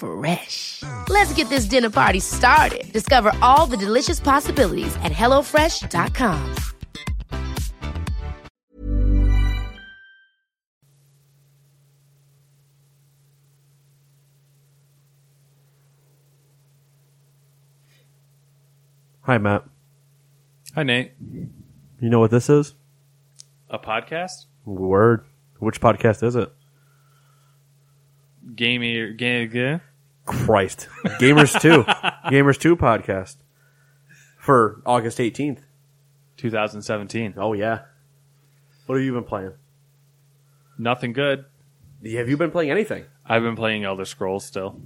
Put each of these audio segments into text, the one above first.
Fresh. Let's get this dinner party started. Discover all the delicious possibilities at hellofresh.com. Hi, Matt. Hi, Nate. You know what this is? A podcast? Word. Which podcast is it? Gamey, game, Christ. Gamers 2. Gamers 2 podcast. For August 18th. 2017. Oh, yeah. What have you been playing? Nothing good. Have you been playing anything? I've been playing Elder Scrolls still.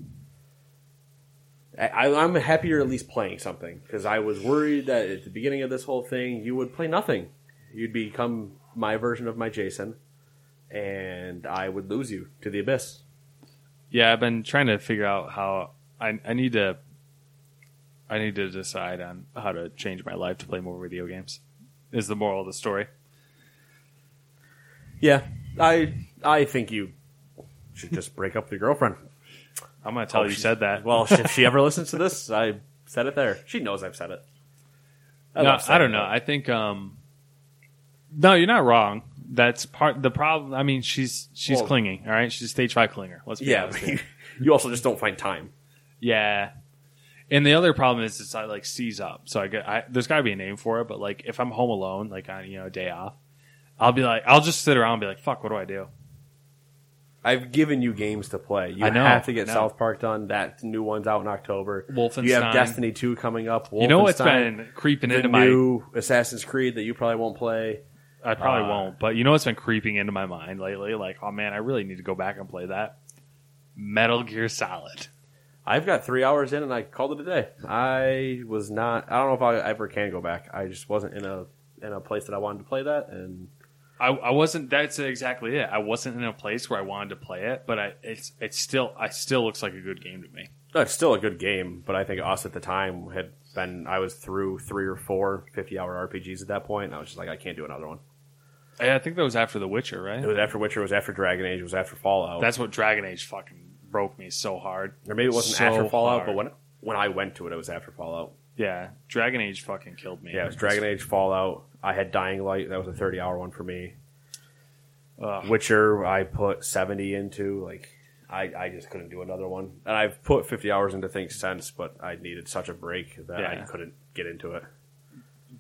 I, I'm happy you're at least playing something because I was worried that at the beginning of this whole thing you would play nothing. You'd become my version of my Jason, and I would lose you to the abyss. Yeah, I've been trying to figure out how I, I need to. I need to decide on how to change my life to play more video games. Is the moral of the story? Yeah, I I think you should just break up with your girlfriend. I'm gonna tell Oh, you said that. Well, if she ever listens to this, I said it there. She knows I've said it. I no, I don't know. I think. um No, you're not wrong. That's part the problem. I mean, she's she's Well- clinging. All right, she's a stage five clinger. Let's be yeah, honest. here. you, also just don't find time. Yeah. And the other problem is, it's I like seize up. So I get, I, there's got to be a name for it. But like, if I'm home alone, like on you know a day off, I'll be like, I'll just sit around and be like, fuck, what do I do? I've given you games to play. You I know, have to get I know. South Park done. That new one's out in October. Wolfenstein. You have Destiny 2 coming up. You know what's been creeping the into my, new Assassin's Creed that you probably won't play. I probably uh, won't, but you know what's been creeping into my mind lately? Like, oh man, I really need to go back and play that. Metal Gear Solid. I've got three hours in and I called it a day. I was not. I don't know if I ever can go back. I just wasn't in a in a place that I wanted to play that, and I, I wasn't. That's exactly it. I wasn't in a place where I wanted to play it, but I, it's it's still. I still looks like a good game to me. it's still a good game. But I think us at the time had been. I was through three or four 50 hour RPGs at that point, and I was just like, I can't do another one. I I think that was after The Witcher, right? It was after Witcher. It was after Dragon Age. It was after Fallout. That's what Dragon Age fucking broke me so hard. or maybe it wasn't So after Fallout, hard. but when when I went to it, it was after Fallout. Yeah, Dragon Age fucking killed me. Yeah, it was Dragon Age, Fallout. I had Dying Light. That was a 30 hour one for me. Ugh. Witcher, I put 70 into. Like, I, I just couldn't do another one. And I've put 50 hours into things since, but I needed such a break that I couldn't get into it.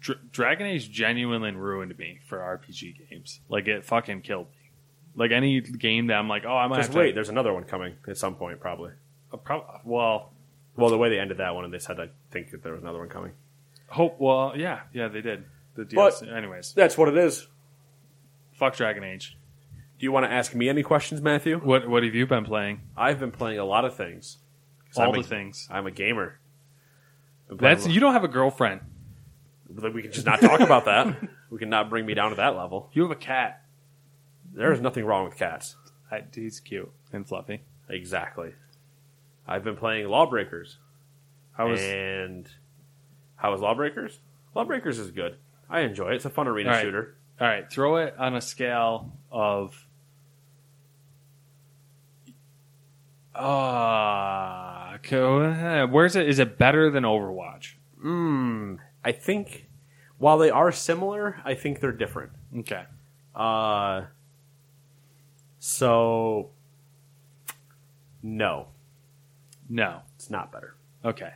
Dr- Dragon Age genuinely ruined me for RPG games. Like it fucking killed me. Like any game that I'm like, oh, I might Just have wait, to. there's another one coming at some point, probably. Uh, prob- well, Well, the way they ended that one, and they said I think that there was another one coming. hope. Well, yeah, yeah, they did. The But- Anyways, That's what it is. fuck Dragon Age. Do you want to ask me any questions, Matthew? What What have you been playing? I've been playing a lot of things. All I'm the a- things. I'm a gamer. That's you don't have a girlfriend. We can just not talk about that. We can not bring me down to that level. You have a cat. There is nothing wrong with cats. I, he's cute and fluffy. Exactly. I've been playing Lawbreakers. How was and how is Lawbreakers? Lawbreakers is good. I enjoy it. It's a fun arena All right. shooter. all right? Throw it on a scale of. Ah, uh, where's it? Is it better than Overwatch? Mm, I think while they are similar, I think they're different. Okay. Uh, so no, No. it's not better. Okay.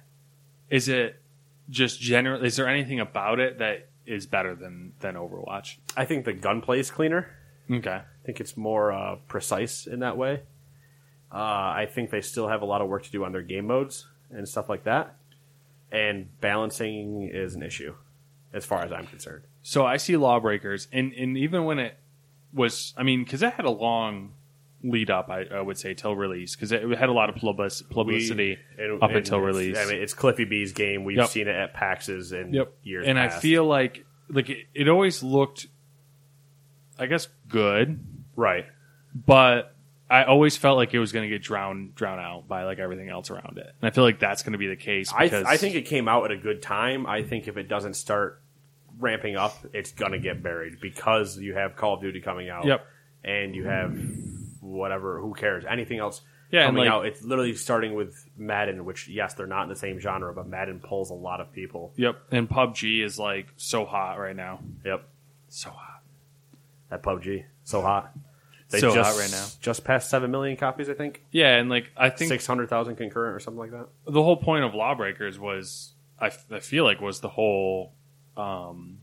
Is it just general? Is there anything about it that is better than than Overwatch. I think the gunplay is cleaner. Okay. I think it's more uh, precise in that way. Uh, I think they still have a lot of work to do on their game modes and stuff like that. And balancing is an issue, as far as I'm concerned. So I see Lawbreakers, and and even when it was, I mean, because it had a long lead up, I, I would say, till release, because it had a lot of publicity and- up until release. I mean, it's Cliffy B's game. We've Yep. seen it at PAXs and years. and I feel like like it, it always looked, I guess, good, right. but I always felt like it was going to get drowned drowned out by like everything else around it, and I feel like that's going to be the case. I, Because I think it came out at a good time. I think if it doesn't start ramping up, it's gonna get buried because you have Call of Duty coming out. Yep. And you have whatever. Who cares? Anything else Yeah, coming like- out? It's literally starting with Madden, which yes, they're not in the same genre, but Madden pulls a lot of people. Yep, and PUBG is like so hot right now, Yep. so hot. That PUBG so hot. They So hot just, right now. Just past seven million copies, I think. Yeah, and like I think Six hundred thousand concurrent or something like that. the whole point of Lawbreakers was I, f- I feel like was the whole um,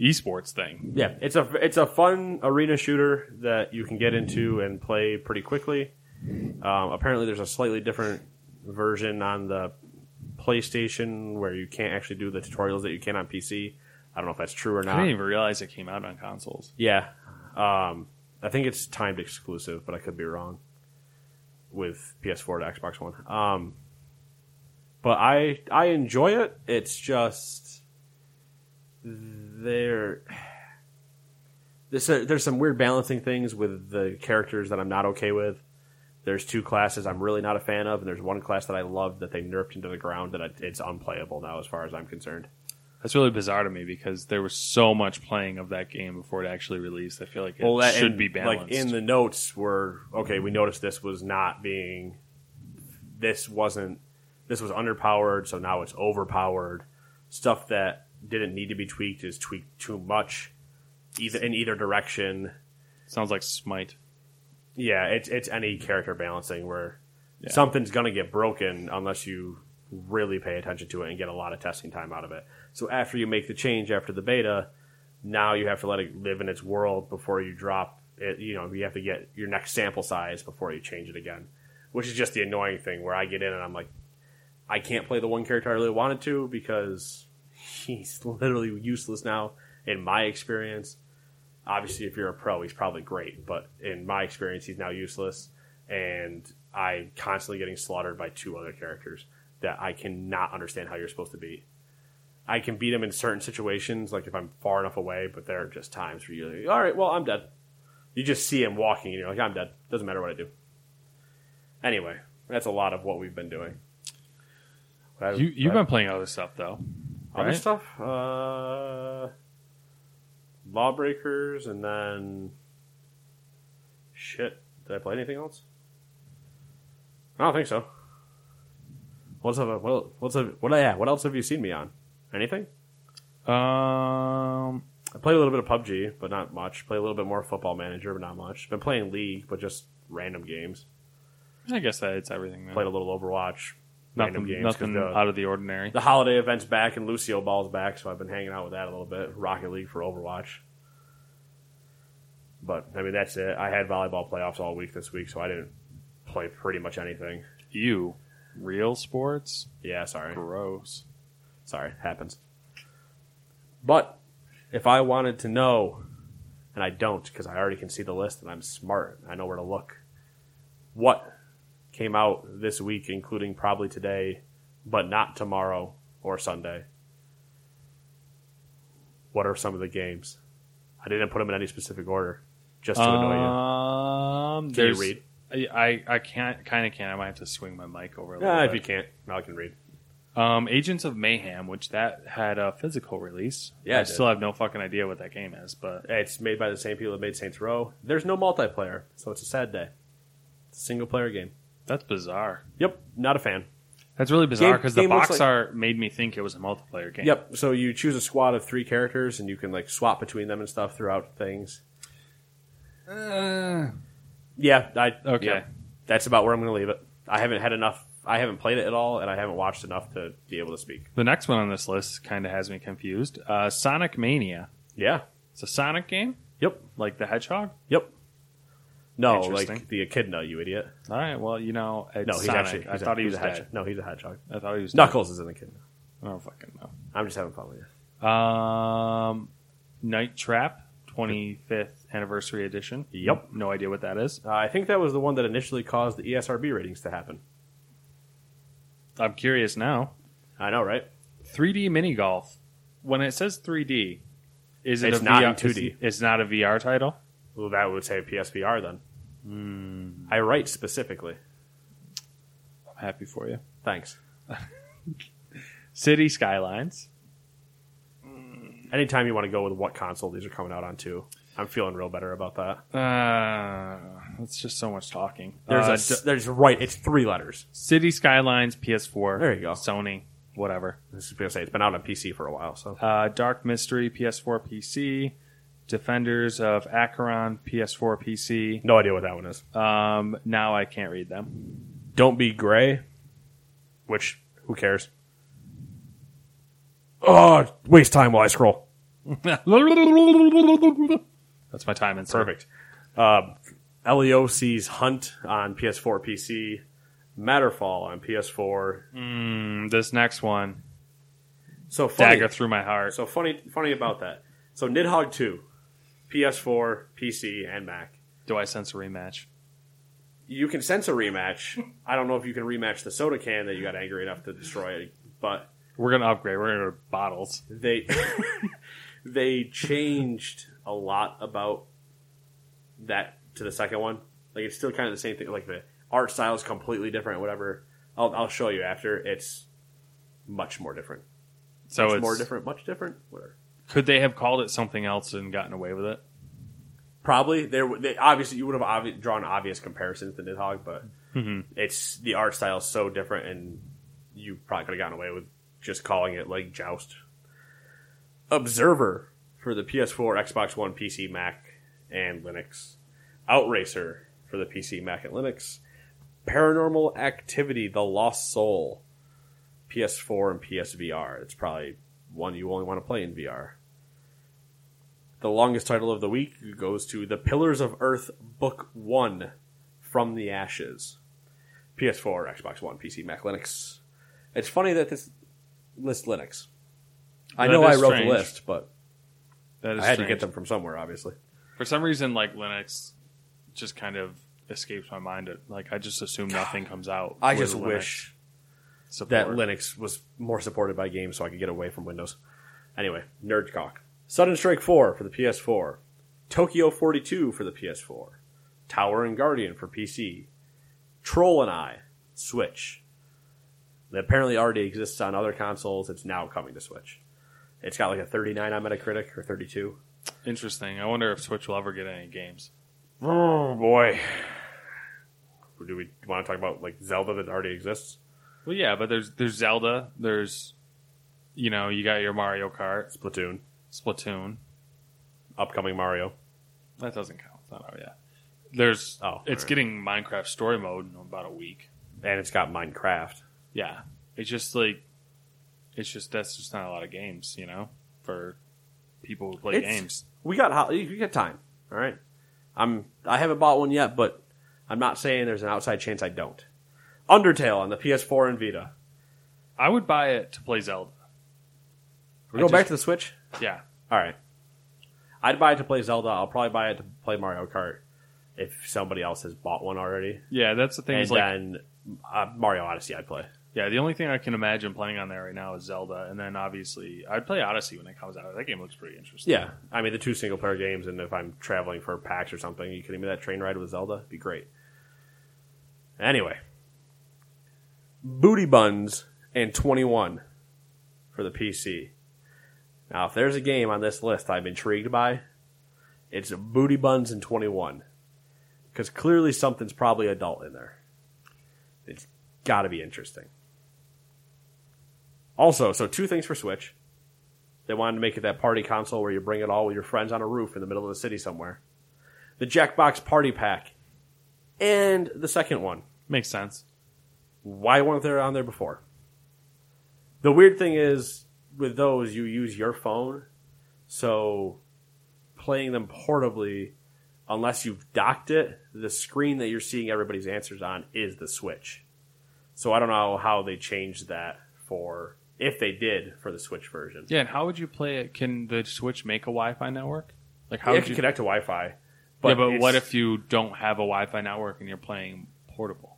esports thing. Yeah, it's a it's a fun arena shooter that you can get into and play pretty quickly. Um, apparently, there's a slightly different version on the PlayStation where you can't actually do the tutorials that you can on PC. I don't know if that's true or not. I didn't even realize it came out on consoles. Yeah, um, I think it's timed exclusive, but I could be wrong with PS4 to Xbox One. Um, but I I enjoy it. It's just there. There's, some weird balancing things with the characters that I'm not okay with. There's two classes I'm really not a fan of, and there's one class that I love that they nerfed into the ground that it's unplayable now, as far as I'm concerned. That's really bizarre to me because there was so much playing of that game before it actually released. I feel like it Well, that, should and, be balanced. Like in the notes were okay. We noticed this was not being. This wasn't. This was underpowered, so now it's overpowered. Stuff that didn't need to be tweaked is tweaked too much, either in either direction. Sounds like Smite. Yeah, it's it's any character balancing where Yeah. something's gonna get broken unless you really pay attention to it and get a lot of testing time out of it. So after you make the change after the beta, now you have to let it live in its world before you drop it. You know, you have to get your next sample size before you change it again, which is just the annoying thing where I get in and I'm like, I can't play the one character I really wanted to because he's literally useless now in my experience. Obviously, if you're a pro, he's probably great, but in my experience, he's now useless, and I'm constantly getting slaughtered by two other characters that I cannot understand how you're supposed to beat. I can beat him in certain situations, like if I'm far enough away, but there are just times where you're like, all right, well, I'm dead. You just see him walking, and you're like, I'm dead. Doesn't matter what I do. Anyway, that's a lot of what we've been doing. I- You you've but- been playing other stuff though, other right? stuff? Uh, Lawbreakers, and then shit. Did I play anything else? I don't think so. What's up? What, what's up? What? Yeah. What else have you seen me on? Anything? Um, I played a little bit of PUBG, but not much. Play a little bit more Football Manager, but not much. Been playing League, but just random games. I guess that it's everything. Man. Played a little Overwatch. random nothing games. nothing the, out of the ordinary. the holiday event's back and Lucio Ball's back, so I've been hanging out with that a little bit. Rocket League for Overwatch. But I mean that's it. I had volleyball playoffs all week this week, so I didn't play pretty much anything. You real sports? Yeah, sorry. Gross. Sorry, happens. But if I wanted to know, and I don't because I already can see the list and I'm smart, I know where to look. What came out this week, including probably today, but not tomorrow or Sunday? What are some of the games? I didn't put them in any specific order, just to annoy you. Um, Can you there's- read? I I, I can't kind of can't. I might have to swing my mic over a little Yeah, if bit. you can't, I can read. Um, Agents of Mayhem, which that had a physical release. Yeah, I it did. still have no fucking idea what that game is, but It's made by the same people that made Saints Row. There's no multiplayer, so it's a sad day. It's a single player game. that's bizarre. Yep, not a fan. That's really bizarre because the box like- art made me think it was a multiplayer game. Yep. So you choose a squad of three characters, and you can like swap between them and stuff throughout things. Yeah, I Okay. yep. That's about where I'm going to leave it. I haven't had enough I haven't played it at all, and I haven't watched enough to be able to speak. The next one on this list kind of has me confused. Uh, Sonic Mania. Yeah. It's a Sonic game, Yep. like the Hedgehog. Yep. No, like the echidna, you idiot. All right. Well, you know, it's No, he's Sonic. actually. I he's a- thought he was a hedgehog. No, he's a hedgehog. I thought he was dead. Knuckles is an echidna. I don't fucking know. I'm just having fun with you. Um, Night Trap, 25th anniversary edition. Yep. No idea what that is. Uh, I think that was the one that initially caused the ESRB ratings to happen. I'm curious now. I know, right? 3D mini golf. When it says 3D, is it It's a not VR, in 2D. It's, it's not a VR title. Well, that would say PSVR then. Hmm. I write specifically. I'm happy for you. Thanks. City Skylines. Anytime you want to go with what console these are coming out on too, I'm feeling real better about that. Uh, it's just so much talking. There's Uh, a s- there's right. It's three letters. City Skylines PS4. There you go. Sony, whatever. This is gonna say it's been out on PC for a while. So Uh, Dark Mystery PS4 PC. Defenders of Ekron PS4 PC. no idea what that one is. Um, now I can't read them. Don't be gray. Which who cares? Oh, waste time while I scroll. That's my time insert. Perfect. Uh, LEOC's Hunt on PS4, PC. Matterfall on PS4. Mm, this next one, So funny. dagger through my heart. So funny, funny about that. So Nidhogg 2, PS4, PC, and Mac. Do I sense a rematch? You can sense a rematch. I don't know if you can rematch the soda can that you got angry enough to destroy, it, but We're gonna upgrade. We're gonna go to bottles. they they changed a lot about that to the second one. Like it's still kind of the same thing. Like the art style is completely different. Whatever. I'll I'll show you after. It's much more different. So much it's more different. Much different. Whatever. Could they have called it something else and gotten away with it? Probably there. They, obviously, you would have obvi- drawn obvious comparisons to Nidhogg, but mm-hmm. it's the art style is so different, and you probably could have gotten away with just calling it like Joust. Observer for the PS4, Xbox One, PC, Mac, and Linux. Outracer for the PC, Mac, and Linux. Paranormal Activity: The Lost Soul, PS4 and PSVR. It's probably one you only want to play in VR. The longest title of the week goes to The Pillars of Earth Book 1 From the Ashes. PS4, Xbox One, PC, Mac, Linux. It's funny that this lists Linux. I That know I is wrote strange. the list, but That is I had to strange. get them from somewhere, obviously. For some reason, like Linux, just kind of escapes my mind. It like I just assume nothing comes out. I with just Linux wish support. that Linux was more supported by games so I could get away from Windows. Anyway, Nerd Cock. Sudden Strike 4 for the PS4. Tokyo 42 for the PS4. Tower and Guardian for PC. Troll and I, Switch. That apparently already exists on other consoles. It's now coming to Switch. It's got like a 39 on Metacritic or 32. Interesting. I wonder if Switch will ever get any games. Oh boy. Do we want to talk about like Zelda that already exists? Well, yeah, but there's there's Zelda. There's you know you got your Mario Kart, Splatoon, Splatoon. upcoming Mario. That doesn't count. It's not out yet. There's Oh, it's alright. getting Minecraft story mode in about a week. And it's got Minecraft. Yeah, it's just like it's just that's just not a lot of games, you know, for people who play It's- games. We got ho- you got time. All right. I'm I haven't bought one yet, but I'm not saying there's an outside chance I don't. Undertale on the PS4 and Vita. I would buy it to play Zelda. We I go back to the Switch. Yeah, All right. I'd buy it to play Zelda. I'll probably buy it to play Mario Kart if somebody else has bought one already. yeah, that's the thing. And is like, then uh, Mario Odyssey, I'd play. Yeah, the only thing I can imagine playing on there right now is Zelda, and then obviously I'd play Odyssey when it comes out. That game looks pretty interesting. Yeah, I mean the two single player games, and if I'm traveling for PAX or something, you could me that train ride with Zelda. It'd be great. Anyway, Booty Buns and 21 for the PC. Now, if there's a game on this list I'm intrigued by, it's Booty Buns and 21. Because clearly something's probably adult in there. It's got to be interesting. Also, so two things for Switch. They wanted to make it that party console where you bring it all with your friends on a roof in the middle of the city somewhere. The Jackbox Party Pack. And the second one, makes sense. Why weren't they on there before? The weird thing is with those, you use your phone, so playing them portably, unless you've docked it, the screen that you're seeing everybody's answers on is the Switch. So I don't know how they changed that for if they did for the Switch version. Yeah, and how would you play it? Can the Switch make a Wi-Fi network? Like how it would can you? connect to Wi-Fi. yeah, but what if you don't have a Wi-Fi network and you're playing portable?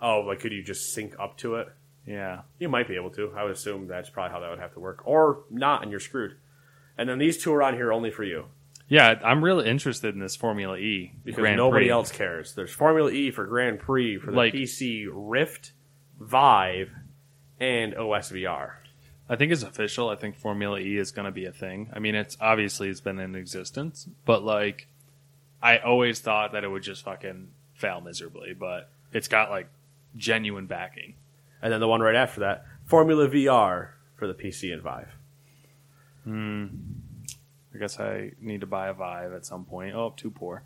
Oh, like could you just sync up to it? Yeah, You might be able to. I would assume that's probably how that would have to work, or not, and you're screwed. And then these two are on here only for you yeah. I'm really interested in this Formula E because Grand nobody Prix. else cares. There's Formula E for Grand Prix for the Like- PC Rift, Vive, and OS VR. I think it's official. I think Formula E is going to be a thing. I mean, it's obviously it's been in existence, but like, I always thought that it would just fucking fail miserably, but it's got like genuine backing. And then the one right after that, Formula VR for the PC and Vive. Hmm. I guess I need to buy a Vive at some point. Oh, too poor.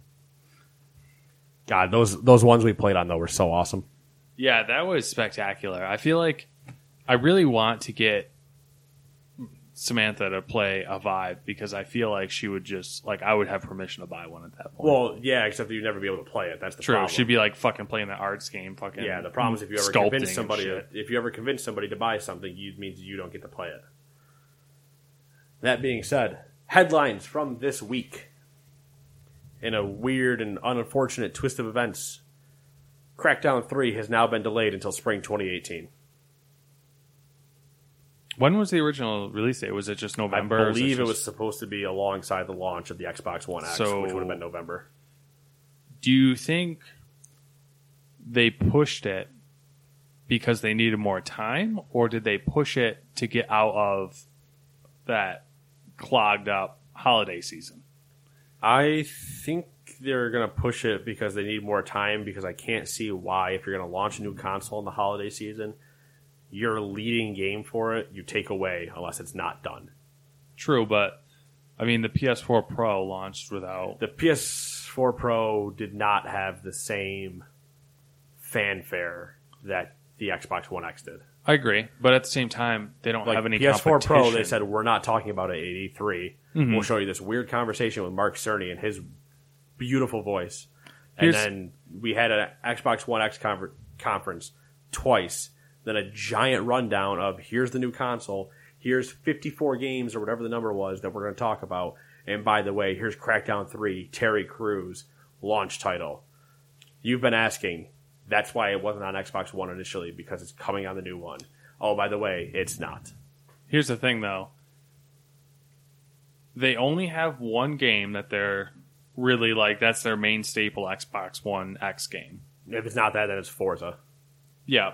God, those those ones we played on though were so awesome. Yeah, that was spectacular. I feel like I really want to get Samantha to play a Vive because I feel like she would just like I would have permission to buy one at that point. Well, yeah, except that you'd never be able to play it. That's the true. problem. She'd be like fucking playing the arts game. Fucking Yeah, the problem is if you ever convince somebody, shit. if you ever convince somebody to buy something, it means you don't get to play it. That being said, headlines from this week. In a weird and unfortunate twist of events, Crackdown 3 has now been delayed until spring 2018. When was the original release date? Was it just November? I or believe it just- was supposed to be alongside the launch of the Xbox One X, So- which would have been November. Do you think they pushed it because they needed more time, or did they push it to get out of that clogged up holiday season? I think they're going to push it because they need more time. Because I can't see why, if you're going to launch a new console in the holiday season, your leading game for it you take away unless it's not done. True, but I mean the PS4 Pro launched without. The PS4 Pro did not have the same fanfare that the Xbox One X did. I agree, but at the same time, they don't Like have any PS4 Pro, they said we're not talking about it at E3. Mm-hmm. We'll show you this weird conversation with Mark Cerny and his beautiful voice. Here's- and then we had an Xbox One X conference twice. Then a giant rundown of here's the new console, here's 54 games or whatever the number was that we're going to talk about. And by the way, here's Crackdown 3, Terry Crews, launch title. You've been asking. That's why it wasn't on Xbox One initially because it's coming on the new one. Oh, by the way, it's not. Here's the thing, though. They only have one game that they're really like. That's their main staple Xbox One X game. If it's not that, then it's Forza. Yeah,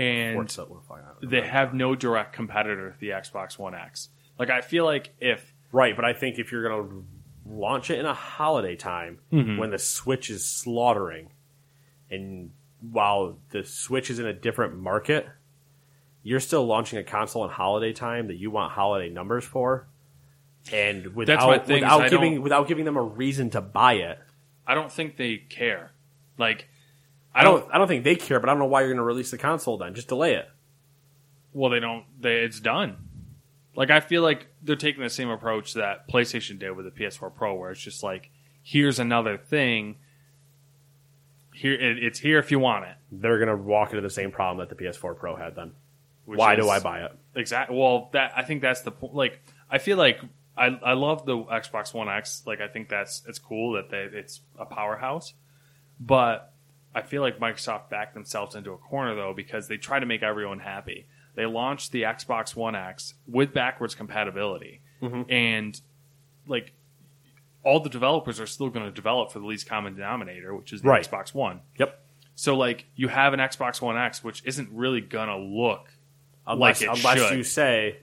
and Forza, what if I- they have no direct competitor to the Xbox One X. Like I feel like if Right, but I think if you're going to launch it in a holiday time mm-hmm. when the Switch is slaughtering, and while the Switch is in a different market, you're still launching a console in holiday time that you want holiday numbers for, and without my thing is without giving without giving them a reason to buy it. I don't think they care. Like I don't I don't think they care, but I don't know why you're going to release the console then. Just delay it. Well, they don't. They, it's done. Like I feel like they're taking the same approach that PlayStation did with the PS4 Pro, where it's just like, here's another thing. Here, it, it's here if you want it. They're going to walk into the same problem that the PS4 Pro had then. which Why is- do I buy it? Exactly. Well, that I think that's the point. Like, I feel like I I love the Xbox One X. Like, I think that's it's cool that they, it's a powerhouse, but I feel like Microsoft backed themselves into a corner though because they try to make everyone happy. They launched the Xbox One X with backwards compatibility, and like all the developers are still going to develop for the least common denominator, which is the Right. Xbox One. Yep. So like you have an Xbox One X, which isn't really gonna look Unless, like unless should. you say,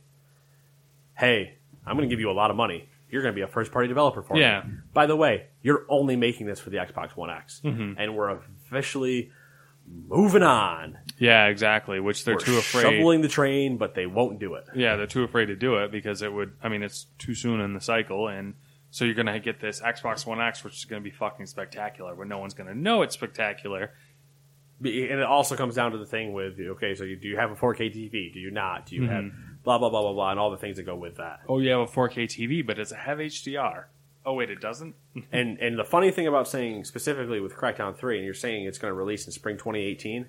"Hey, I'm going to give you a lot of money. You're going to be a first party developer for Yeah. me." By the way, you're only making this for the Xbox One X, Mm-hmm. and we're officially moving on. Yeah, exactly. Which they're we're too afraid. shoveling the train, but they won't do it. Yeah, they're too afraid to do it because it would. I mean, it's too soon in the cycle, and so you're going to get this Xbox One X, which is going to be fucking spectacular, but no one's going to know it's spectacular And it also comes down to the thing with okay, so you, do you have a 4K TV? Do you not? Do you have Mm-hmm. blah blah blah blah blah, and all the things that go with that. Oh, you have a 4K TV, but does it have HDR? Oh wait, it doesn't. And and the funny thing about saying specifically with Crackdown 3, and you're saying it's going to release in spring 2018.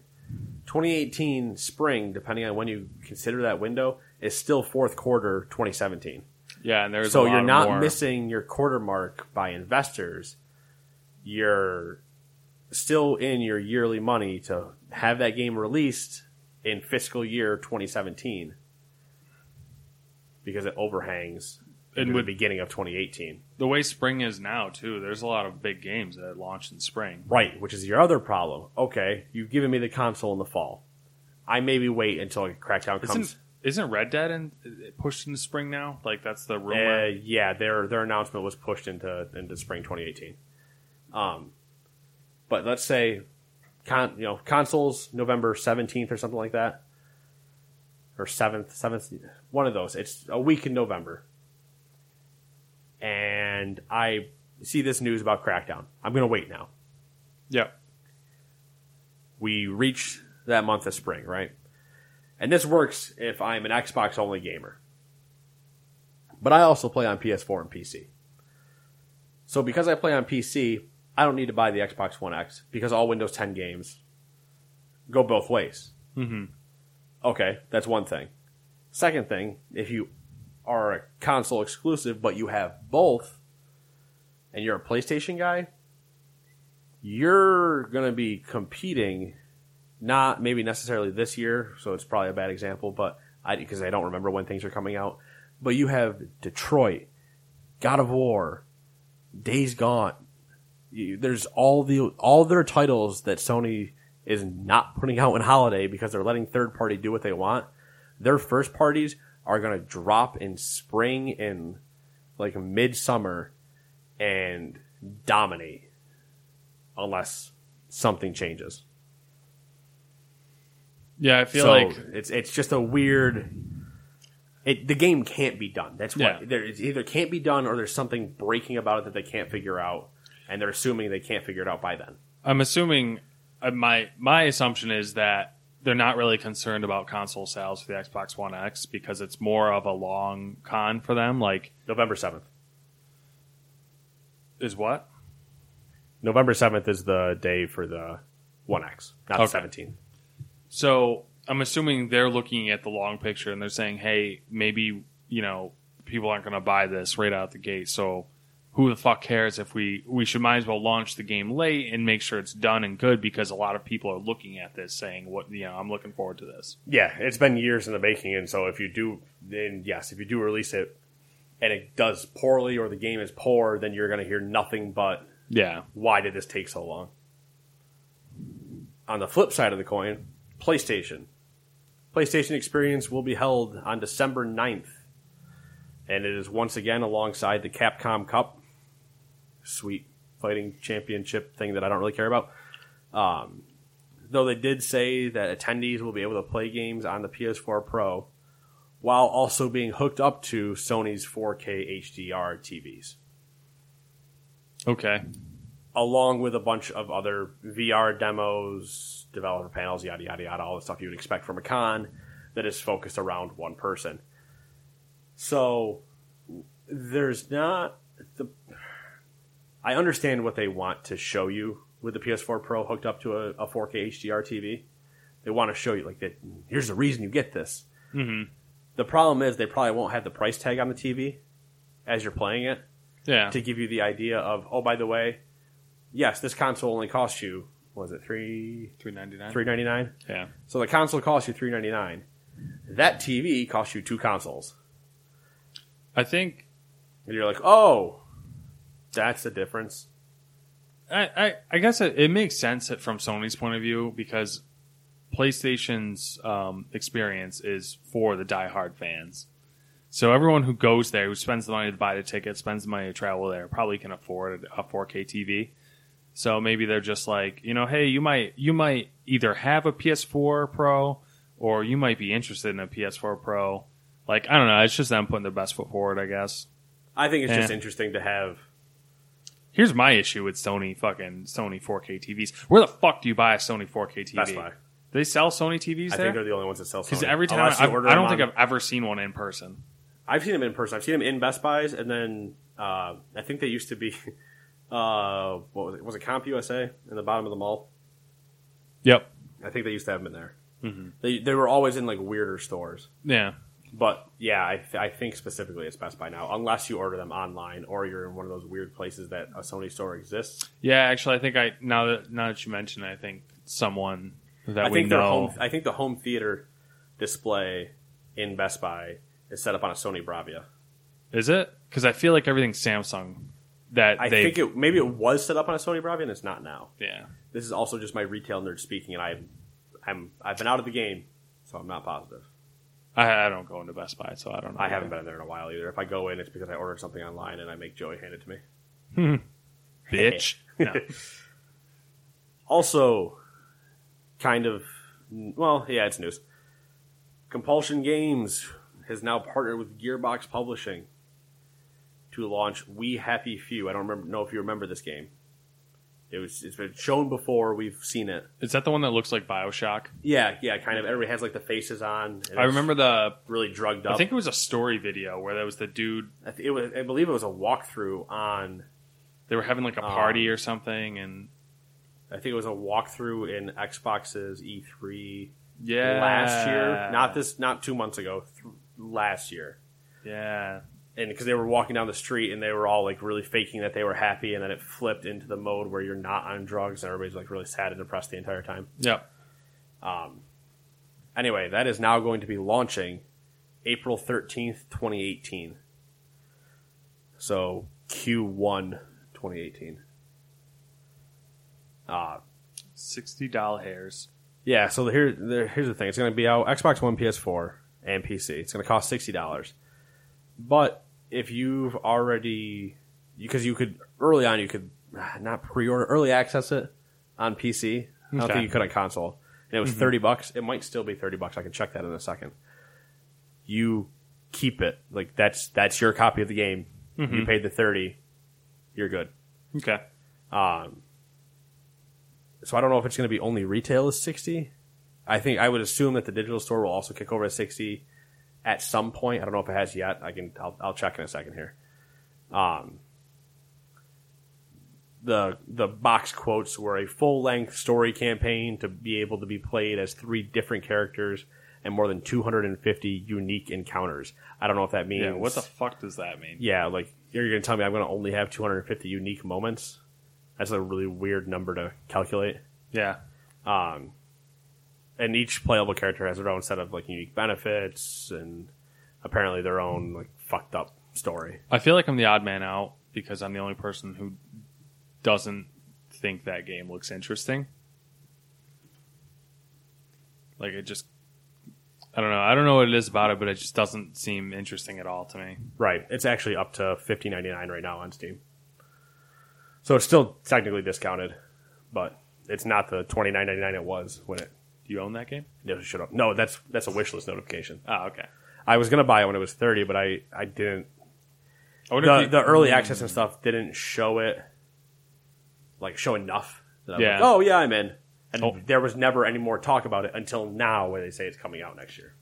2018 spring, depending on when you consider that window, is still fourth quarter 2017. yeah, and there's so a lot you're not more- missing your quarter mark by investors. You're still in your yearly money to have that game released in fiscal year 2017 because it overhangs And in with- the beginning of 2018. the way spring is now too. There's a lot of big games that launch in spring. Right, which is your other problem. Okay, you've given me the console in the fall. I maybe wait until a Crackdown comes. Isn't isn't Red Dead in, pushed into spring now? Like that's the Uh, rumor. yeah, their their announcement was pushed into into spring 2018. Um, but let's say, con you know, consoles November 17th or something like that, or 7th, 7th, one of those. It's a week in November, and I see this news about Crackdown. I'm gonna wait now. yeah. we reach that month of spring, right? And this works if I'm an Xbox only gamer. But I also play on PS4 and PC. So because I play on PC, I don't need to buy the Xbox One X because all Windows 10 games go both ways. Mm-hmm. Okay, that's one thing. Second thing, if you are a console exclusive but you have both and you're a PlayStation guy, you're going to be competing not maybe necessarily this year, so it's probably a bad example, but I because I don't remember when things are coming out, but you have Detroit, God of War, Days Gone. You, there's all the all their titles that Sony is not putting out in holiday because they're letting third party do what they want. Their first parties are going to drop in spring and like midsummer and dominate unless something changes. Yeah, I feel so like it's it's just a weird. It, the game can't be done. That's Yeah. what there it either can't be done or there's something breaking about it that they can't figure out, and they're assuming they can't figure it out by then. I'm assuming uh, my my assumption is that they're not really concerned about console sales for the Xbox One X because it's more of a long con for them. Like, November seventh. is what? November seventh is the day for the One X, not the Okay. seventeenth. So I'm assuming they're looking at the long picture and they're saying, hey, maybe you know people aren't going to buy this right out the gate. So who the fuck cares if we we should might as well launch the game late and make sure it's done and good because a lot of people are looking at this saying, what you know, I'm looking forward to this. Yeah, it's been years in the making, and so if you do, then yes, if you do release it, and it does poorly or the game is poor, then you're going to hear nothing but Yeah. why did this take so long? On the flip side of the coin, PlayStation. PlayStation Experience will be held on December 9th. And it is once again alongside the Capcom Cup. Sweet fighting championship thing that I don't really care about. Um, though they did say that attendees will be able to play games on the PS4 Pro while also being hooked up to Sony's 4K HDR TVs Okay. along with a bunch of other VR demos, developer panels, yada yada yada, all the stuff you would expect from a con that is focused around one person. So there's not. I understand what they want to show you with the PS4 Pro hooked up to a, a 4K HDR TV. They want to show you like that. Here's the reason you get this. Mm-hmm. The problem is they probably won't have the price tag on the TV as you're playing it Yeah. to give you the idea of oh by the way yes this console only costs you was it three Three ninety nine. three ninety nine Yeah. so the console costs you three ninety nine that tv costs you two consoles I think and you're like oh that's the difference I, I, I guess it, it makes sense from Sony's point of view because PlayStation's um, experience is for the diehard fans. So everyone who goes there, who spends the money to buy the ticket, spends the money to travel there, probably can afford a 4K TV. So maybe they're just like, you know, hey, you might you might either have a PS4 Pro or you might be interested in a PS4 Pro. Like I don't know, it's just them putting their best foot forward, I guess. i think it's just interesting to have Here's my issue with Sony fucking Sony 4K TVs. Where the fuck do you buy a Sony 4K TV? Best Buy. Do they sell Sony TVs I there? think they're the only ones that sell. Because Sony. every time Unless I've, order I them don't think on- I've ever seen one in person. I've seen them in person. I've seen them in Best Buys, and then uh, I think they used to be. Uh, what was it? Was it Comp USA in the bottom of the mall? Yep. I think they used to have them in there. Mm-hmm. They they were always in like weirder stores. Yeah. But yeah, I, th- I think specifically it's Best Buy now, unless you order them online or you're in one of those weird places that a Sony store exists. Yeah, actually, I think I now that now that you mention, it, I think someone that I we think know. home. I think the home theater display in Best Buy is set up on a Sony Bravia. Is it? Because I feel like everything's Samsung. That I think it maybe it was set up on a Sony Bravia and it's not now. yeah. This is also just my retail nerd speaking, and I, I'm I've been out of the game, so I'm not positive. I, I don't go into Best Buy, so I don't know. I haven't been in there in a while either. If I go in, it's because I ordered something online and I make Joey hand it to me. Hmm. bitch. No. Also, kind of, well, yeah, it's news. Compulsion Games has now partnered with Gearbox Publishing to launch We Happy Few. I don't remember, know if you remember this game. It was it's been shown before. We've seen it. Is that the one that looks like Bioshock? Yeah, yeah, kind of. Everybody has like the faces on. I remember the. really drugged up. I think it was a story video where there was the dude. I, th- it was, I believe it was a walkthrough on. They were having like a Um, party or something, and I think it was a walkthrough in Xbox's E3 yeah, last year. Not this, not two months ago. Th- last year. Yeah, and because they were walking down the street and they were all like really faking that they were happy, and then it flipped into the mode where you're not on drugs and everybody's like really sad and depressed the entire time. yep. Anyway, that is now going to be launching April 13th, 2018. So Q1 2018. Uh, Sixty doll hairs. yeah, so here, there, here's the thing. It's going to be out Xbox One, PS4, and PC. It's going to cost $60. But if you've already, because you could, early on, you could not pre order, early access it on PC. I don't Okay. think you could on console. And it was 30 bucks. It might still be 30 bucks. I can check that in a second. You keep it. Like, that's that's your copy of the game. You paid the 30. You're good. Okay. Um, so I don't know if it's going to be only retail is 60. I think I would assume that the digital store will also kick over to 60 at some point. I don't know if it has yet. I can I'll, I'll check in a second here. Um, the the box quotes were a full length story campaign to be able to be played as three different characters and more than 250 unique encounters. I don't know if that means Yeah. What the fuck does that mean? yeah, like you're going to tell me I'm going to only have 250 unique moments. That's a really weird number to calculate. Yeah. Um, and each playable character has their own set of like unique benefits and apparently their own like fucked up story. I feel like I'm the odd man out because I'm the only person who doesn't think that game looks interesting. Like it just I don't know. I don't know what it is about it, but it just doesn't seem interesting at all to me. Right. It's actually up to 15.99 right now on Steam. So it's still technically discounted, but it's not the 29.99 it was when it Do you own that game? it showed up. No, that's that's a wish list notification. Oh, okay. I was going to buy it when it was 30, but I I didn't I wonder the if you- the early access and stuff didn't show it like show enough. That I was Yeah. like, oh yeah, I'm in. And Oh. there was never any more talk about it until now, where they say it's coming out next year.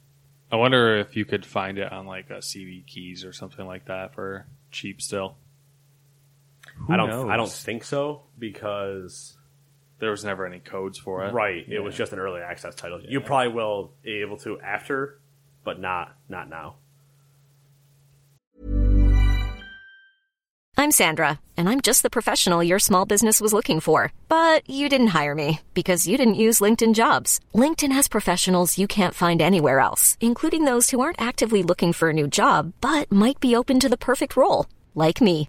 I wonder if you could find it on like a CD keys or something like that for cheap still. Who I don't. knows? I don't think so because There was never any codes for it. right, it was just an early access title. You probably will be able to after, but not not now. I'm Sandra, and I'm just the professional your small business was looking for. But you didn't hire me because you didn't use LinkedIn jobs. LinkedIn has professionals you can't find anywhere else, including those who aren't actively looking for a new job but might be open to the perfect role, like me.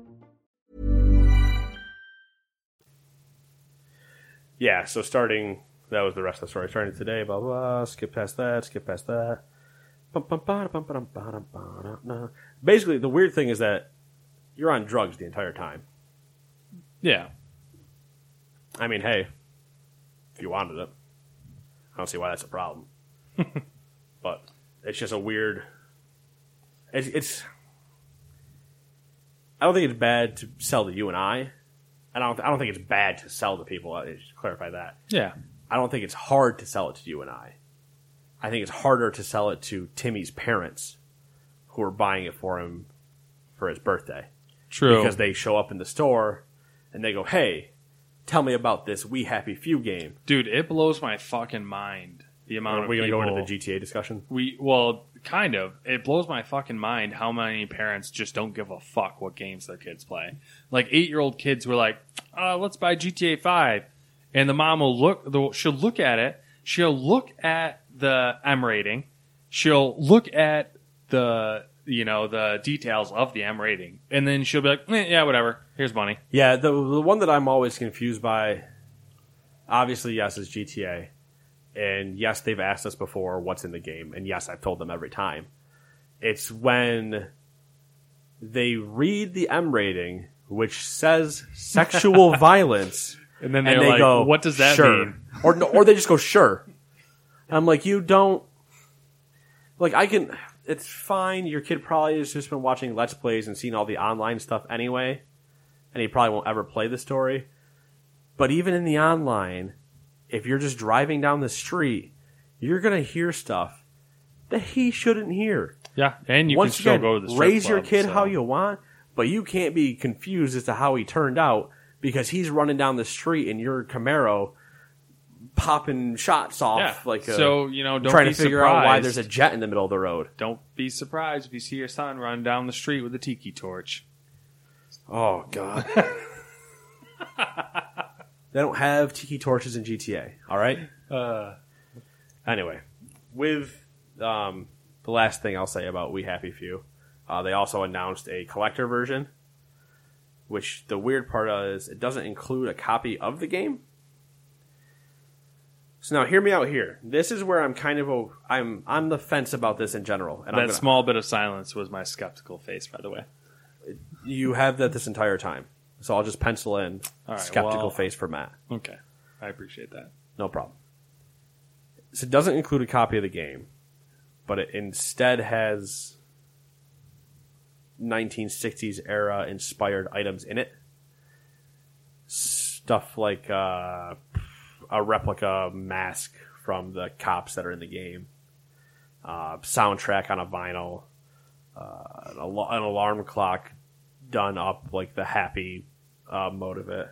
Yeah, so starting that was the rest of the story. Starting today, blah blah. blah skip past that. Skip past that. Basically, the weird thing is that you're on drugs the entire time. Yeah. I mean, hey, if you wanted it, I don't see why that's a problem. but it's just a weird. It's, it's. I don't think it's bad to sell to you and I. I don't. I don't think it's bad to sell to people. I should clarify that. Yeah. I don't think it's hard to sell it to you and I. I think it's harder to sell it to Timmy's parents, who are buying it for him for his birthday True. because they show up in the store and they go, "Hey, tell me about this We Happy Few game." Dude, it blows my fucking mind the amount Are of we going to people. go into the GTA discussion? We well, kind of. It blows my fucking mind how many parents just don't give a fuck what games their kids play. Like eight year old kids were like, uh, "Let's buy GTA 5. and the mom will look. She'll look at it. She'll look at the M rating. She'll look at the you know the details of the M rating, and then she'll be like, eh, "Yeah, whatever. Here's money." Yeah, the the one that I'm always confused by, obviously, yes, is GTA, and yes, they've asked us before what's in the game, and yes, I've told them every time. It's when they read the M rating, which says sexual violence, And then and they like, go, "What does that sure. mean?" Or or they just go, "Sure." And I'm like, you don't. Like, I can. It's fine. Your kid probably has just been watching Let's Plays and seen all the online stuff anyway, and he probably won't ever play the story. But even in the online, if you're just driving down the street, you're gonna hear stuff that he shouldn't hear. Yeah, and you Once can still again, go to the strip raise your club, kid so- how you want, but you can't be confused as to how he turned out because he's running down the street in your Camaro, popping shots off Yeah. like a, so you know, don't trying be to figure out why there's a jet in the middle of the road. Don't be surprised if you see your son run down the street with a tiki torch. Oh God. they don't have tiki torches in GTA. All right. Uh, Anyway, with um, the last thing I'll say about We Happy Few, uh, they also announced a collector version. Which the weird part is, it doesn't include a copy of the game. So now, hear me out here. This is where I'm kind of a, I'm on the fence about this in general. And that gonna, small bit of silence was my skeptical face, by the way. you have that this entire time, so I'll just pencil in All right, skeptical well- face for Matt. Okay, I appreciate that. No problem. So it doesn't include a copy of the game, but it instead has 1960s era inspired items in it. Stuff like uh, a replica mask from the cops that are in the game, uh, soundtrack on a vinyl, uh, an, al- an alarm clock done up like the happy uh, mode of it,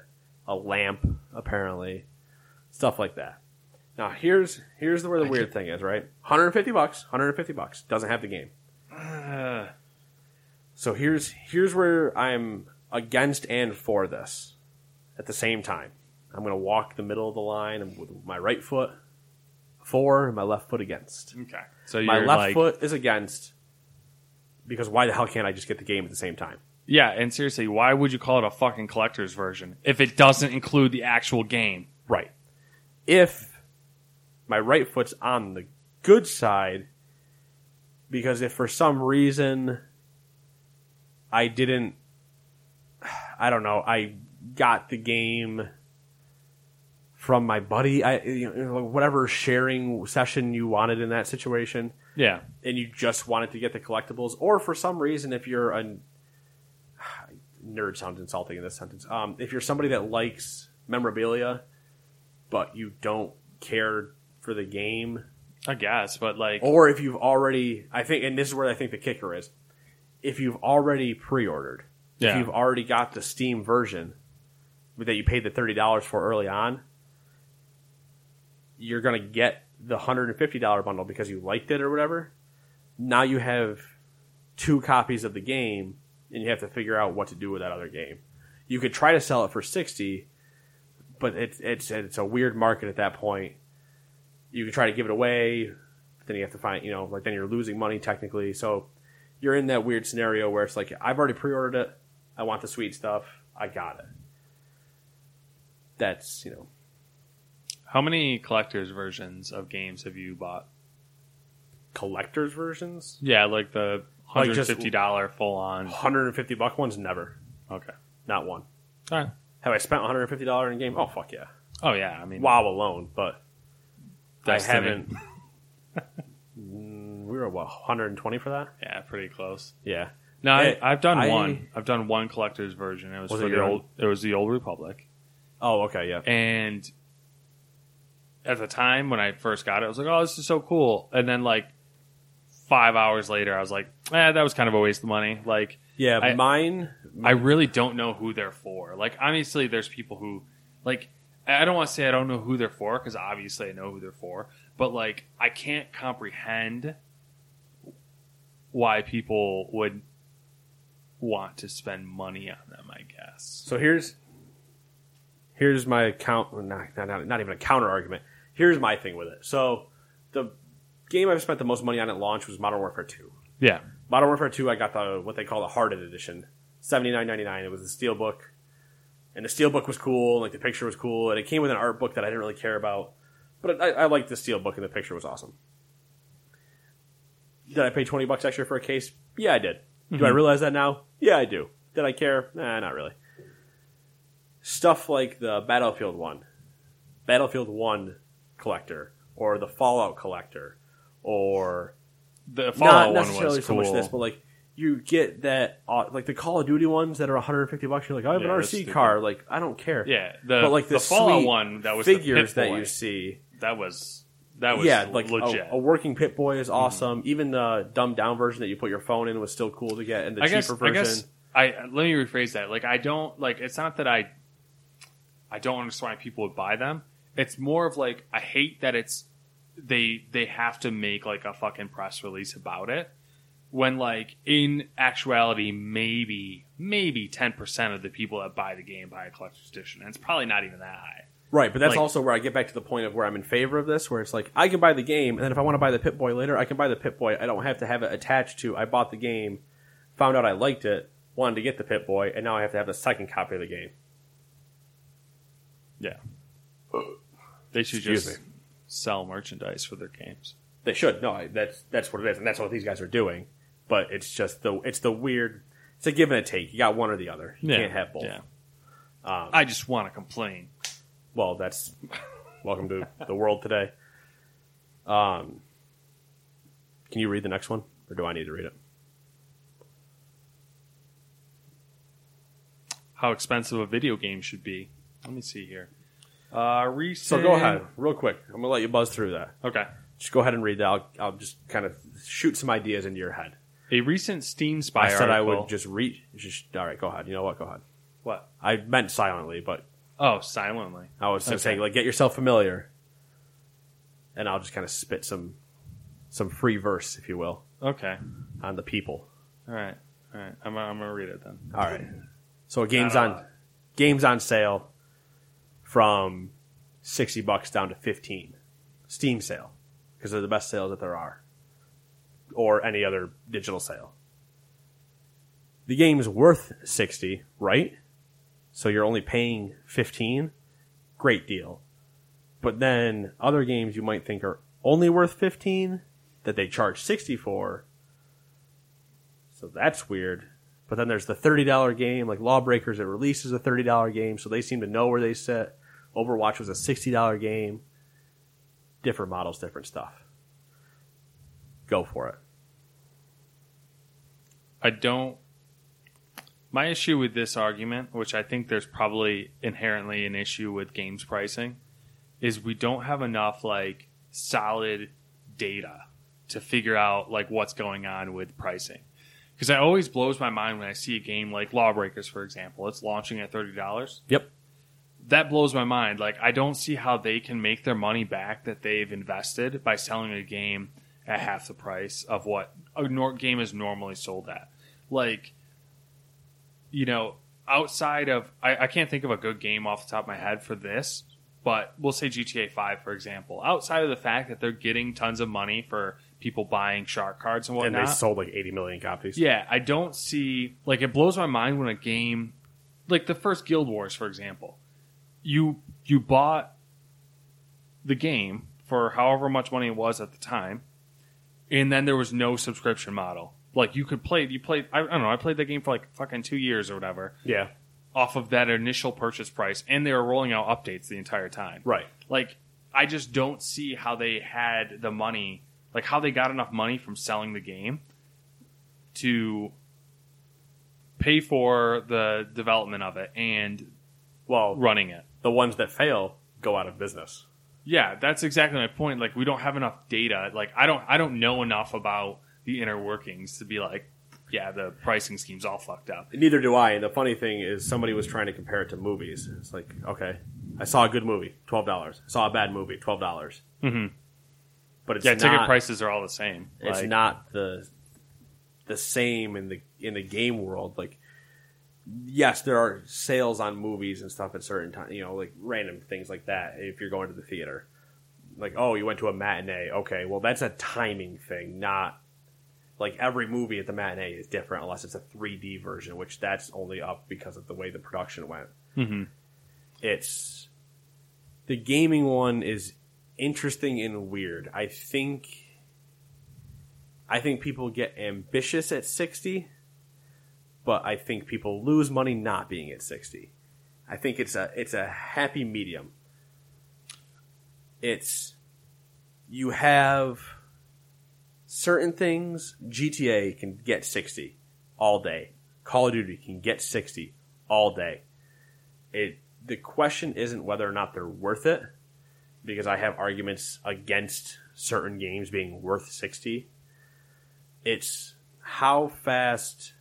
a lamp apparently, stuff like that. Now here's here's where the weird thing is, right? 150 bucks, 150 bucks doesn't have the game. So here's here's where I'm against and for this at the same time. I'm going to walk the middle of the line with my right foot for and my left foot against. Okay, so My left like, foot is against because why the hell can't I just get the game at the same time? Yeah, and seriously, why would you call it a fucking collector's version if it doesn't include the actual game? Right. If my right foot's on the good side, because if for some reason I didn't, I don't know, I got the game from my buddy, I you know, whatever sharing session you wanted in that situation, Yeah. and you just wanted to get the collectibles, or for some reason, if you're a nerd sounds insulting in this sentence. Um, if you're somebody that likes memorabilia, but you don't care for the game, I guess, but like, or if you've already, I think, and this is where I think the kicker is, if you've already pre-ordered, Yeah. if you've already got the Steam version that you paid the thirty dollars for early on, you're gonna get the hundred and fifty dollar bundle because you liked it or whatever. Now you have two copies of the game, and you have to figure out what to do with that other game. You could try to sell it for sixty, but it's it's it's a weird market at that point. You could try to give it away, but then you have to find you know like then you're losing money technically. So you're in that weird scenario where it's like I've already pre-ordered it. I want the sweet stuff. I got it. That's you know how many collector's versions of games have you bought? collectors versions. Yeah, like the Like hundred just- fifty dollar full on. 150 buck ones never. Okay. Not one. All right. Have I spent 150 dollars in a game? Oh fuck yeah. Oh yeah, I mean, WoW alone, but Destiny. I haven't. Mm, we were what 120 for that? Yeah, pretty close. Yeah. No, I, Hey, I've done I- one. I've done one collector's version. It was, Was for it the old. It was the old Republic, Oh okay yeah. and at the time when I first got it, I was like, "Oh, this is so cool!" And then like five hours later, I was like, "Eh, that was kind of a waste of money." Like, Yeah, I- mine. I really don't know who they're for. Like, obviously, there's people who, like, I don't want to say I don't know who they're for because obviously I know who they're for, but like, I can't comprehend why people would want to spend money on them. I guess. So here's here's my count. Not, not, not even a counter argument. Here's my thing with it. So the game I've spent the most money on at launch was Modern Warfare 2. Yeah. Modern Warfare 2, I got the what they call the Hardened Edition, seventy nine ninety nine. It was the steelbook, and the steelbook was cool. Like the picture was cool, and it came with an art book that I didn't really care about, but I, I liked the steelbook, and the picture was awesome. Did I pay twenty bucks extra for a case? Yeah, I did. Do I mm-hmm. realize that now? Yeah, I do. Did I care? Nah, not really. Stuff like the Battlefield one, Battlefield one collector, or the Fallout collector, or The not necessarily was so cool. much this, but like you get that uh, like the Call of Duty ones that are 150 bucks. You're like, I have Yeah, an RC car. Like I don't care. yeah, the but like the, the Fallout one that was the figures that you see. that was that was Yeah, like legit. A, a working Pip-Boy is awesome. Even the dumbed down version that you put your phone in was still cool to get, and the I cheaper guess, version. I guess I let me rephrase that. Like I don't like it's not that I I don't understand why people would buy them. It's more of like I hate that it's they they have to make like a fucking press release about it when like in actuality maybe maybe 10% of the people that buy the game buy a collector's edition and it's probably not even that high. Right, but that's Like- also where I get back to the point of where I'm in favor of this, where it's like I can buy the game, and then if I want to buy the Pip-Boy later, I can buy the Pip-Boy. I don't have to have it attached to. I bought the game, found out I liked it, wanted to get the Pip-Boy, and now I have to have the second copy of the game. Yeah. They should Excuse just me. Sell merchandise for their games. They should. No, I- that's that's what it is, and that's what these guys are doing. But it's just the it's the weird. It's a give and a take. You got one or the other. You can't have both. Yeah. Um, I just want to complain. Well, that's welcome to the world today. Um, can you read the next one, or do I need to read it? how expensive a video game should be. Let me see here. Uh, recent. So go ahead, real quick. I'm gonna let you buzz through that. Okay. Just go ahead and read that. I'll, I'll just kind of shoot some ideas into your head. A recent Steam Spy I said I article- would just read. Just all right. Go ahead. You know what? Go ahead. what? I meant silently, but Oh, silently. I was just Okay. saying like get yourself familiar, and I'll just kind of spit some some free verse, if you will, Okay. on the people. All right. All right. I'm, I'm gonna read it then. All right. So a game's on games on sale from sixty bucks down to fifteen. Steam sale because they're the best sales that there are, or any other digital sale. the game's worth 60, right? So you're only paying 15. Great deal. But then other games you might think are only worth 15 that they charge 60 for. So that's weird. But then there's the $30 game, like Lawbreakers, it releases a $30 game, so they seem to know where they sit. Overwatch was a $60 game. Different models, different stuff. Go for it. I don't. My issue with this argument, which I think there's probably inherently an issue with games pricing, is we don't have enough like solid data to figure out like what's going on with pricing. Because it always blows my mind when I see a game like Lawbreakers, for example. It's launching at thirty dollars. Yep. That blows my mind. Like I don't see how they can make their money back that they've invested by selling a game at half the price of what a nor- game is normally sold at. Like, you know, outside of I, I can't think of a good game off the top of my head for this, but we'll say GTA Five for example. Outside of the fact that they're getting tons of money for people buying shark cards and whatnot, And they sold like 80 million copies. yeah, I don't see like it blows my mind when a game like the first Guild Wars, for example, you you bought the game for however much money it was at the time, and then there was no subscription model. Like you could play, you played. I, I don't know. I played that game for like fucking two years or whatever Yeah. off of that initial purchase price, and they were rolling out updates the entire time. Right. Like, I just don't see how they had the money, like how they got enough money from selling the game to pay for the development of it and Well, running it. The ones that fail go out of business. Yeah, that's exactly my point. Like, we don't have enough data. Like, I don't, I don't know enough about the inner workings to be like, yeah, the pricing scheme's all fucked up. Neither do I. And the funny thing is, somebody was trying to compare it to movies. It's like, okay, I saw a good movie, twelve dollars. I saw a bad movie, twelve dollars. Mm-hmm. But it's Yeah, not, ticket prices are all the same. It's Like, not the the same in the in the game world. Like, yes, there are sales on movies and stuff at certain times. You know, like random things like that. If you're going to the theater, like, oh, you went to a matinee. Okay, well, that's a timing thing, not like every movie at the matinee is different unless it's a 3D version, which that's only up because of the way the production went. Mm-hmm. It's the gaming one is interesting and weird. I think I think people get ambitious at 60, but I think people lose money not being at 60. I think it's a it's a happy medium. It's you have certain things GTA can get 60 all day. Call of Duty can get 60 all day. It the question isn't whether or not they're worth it because I have arguments against certain games being worth 60. It's how fast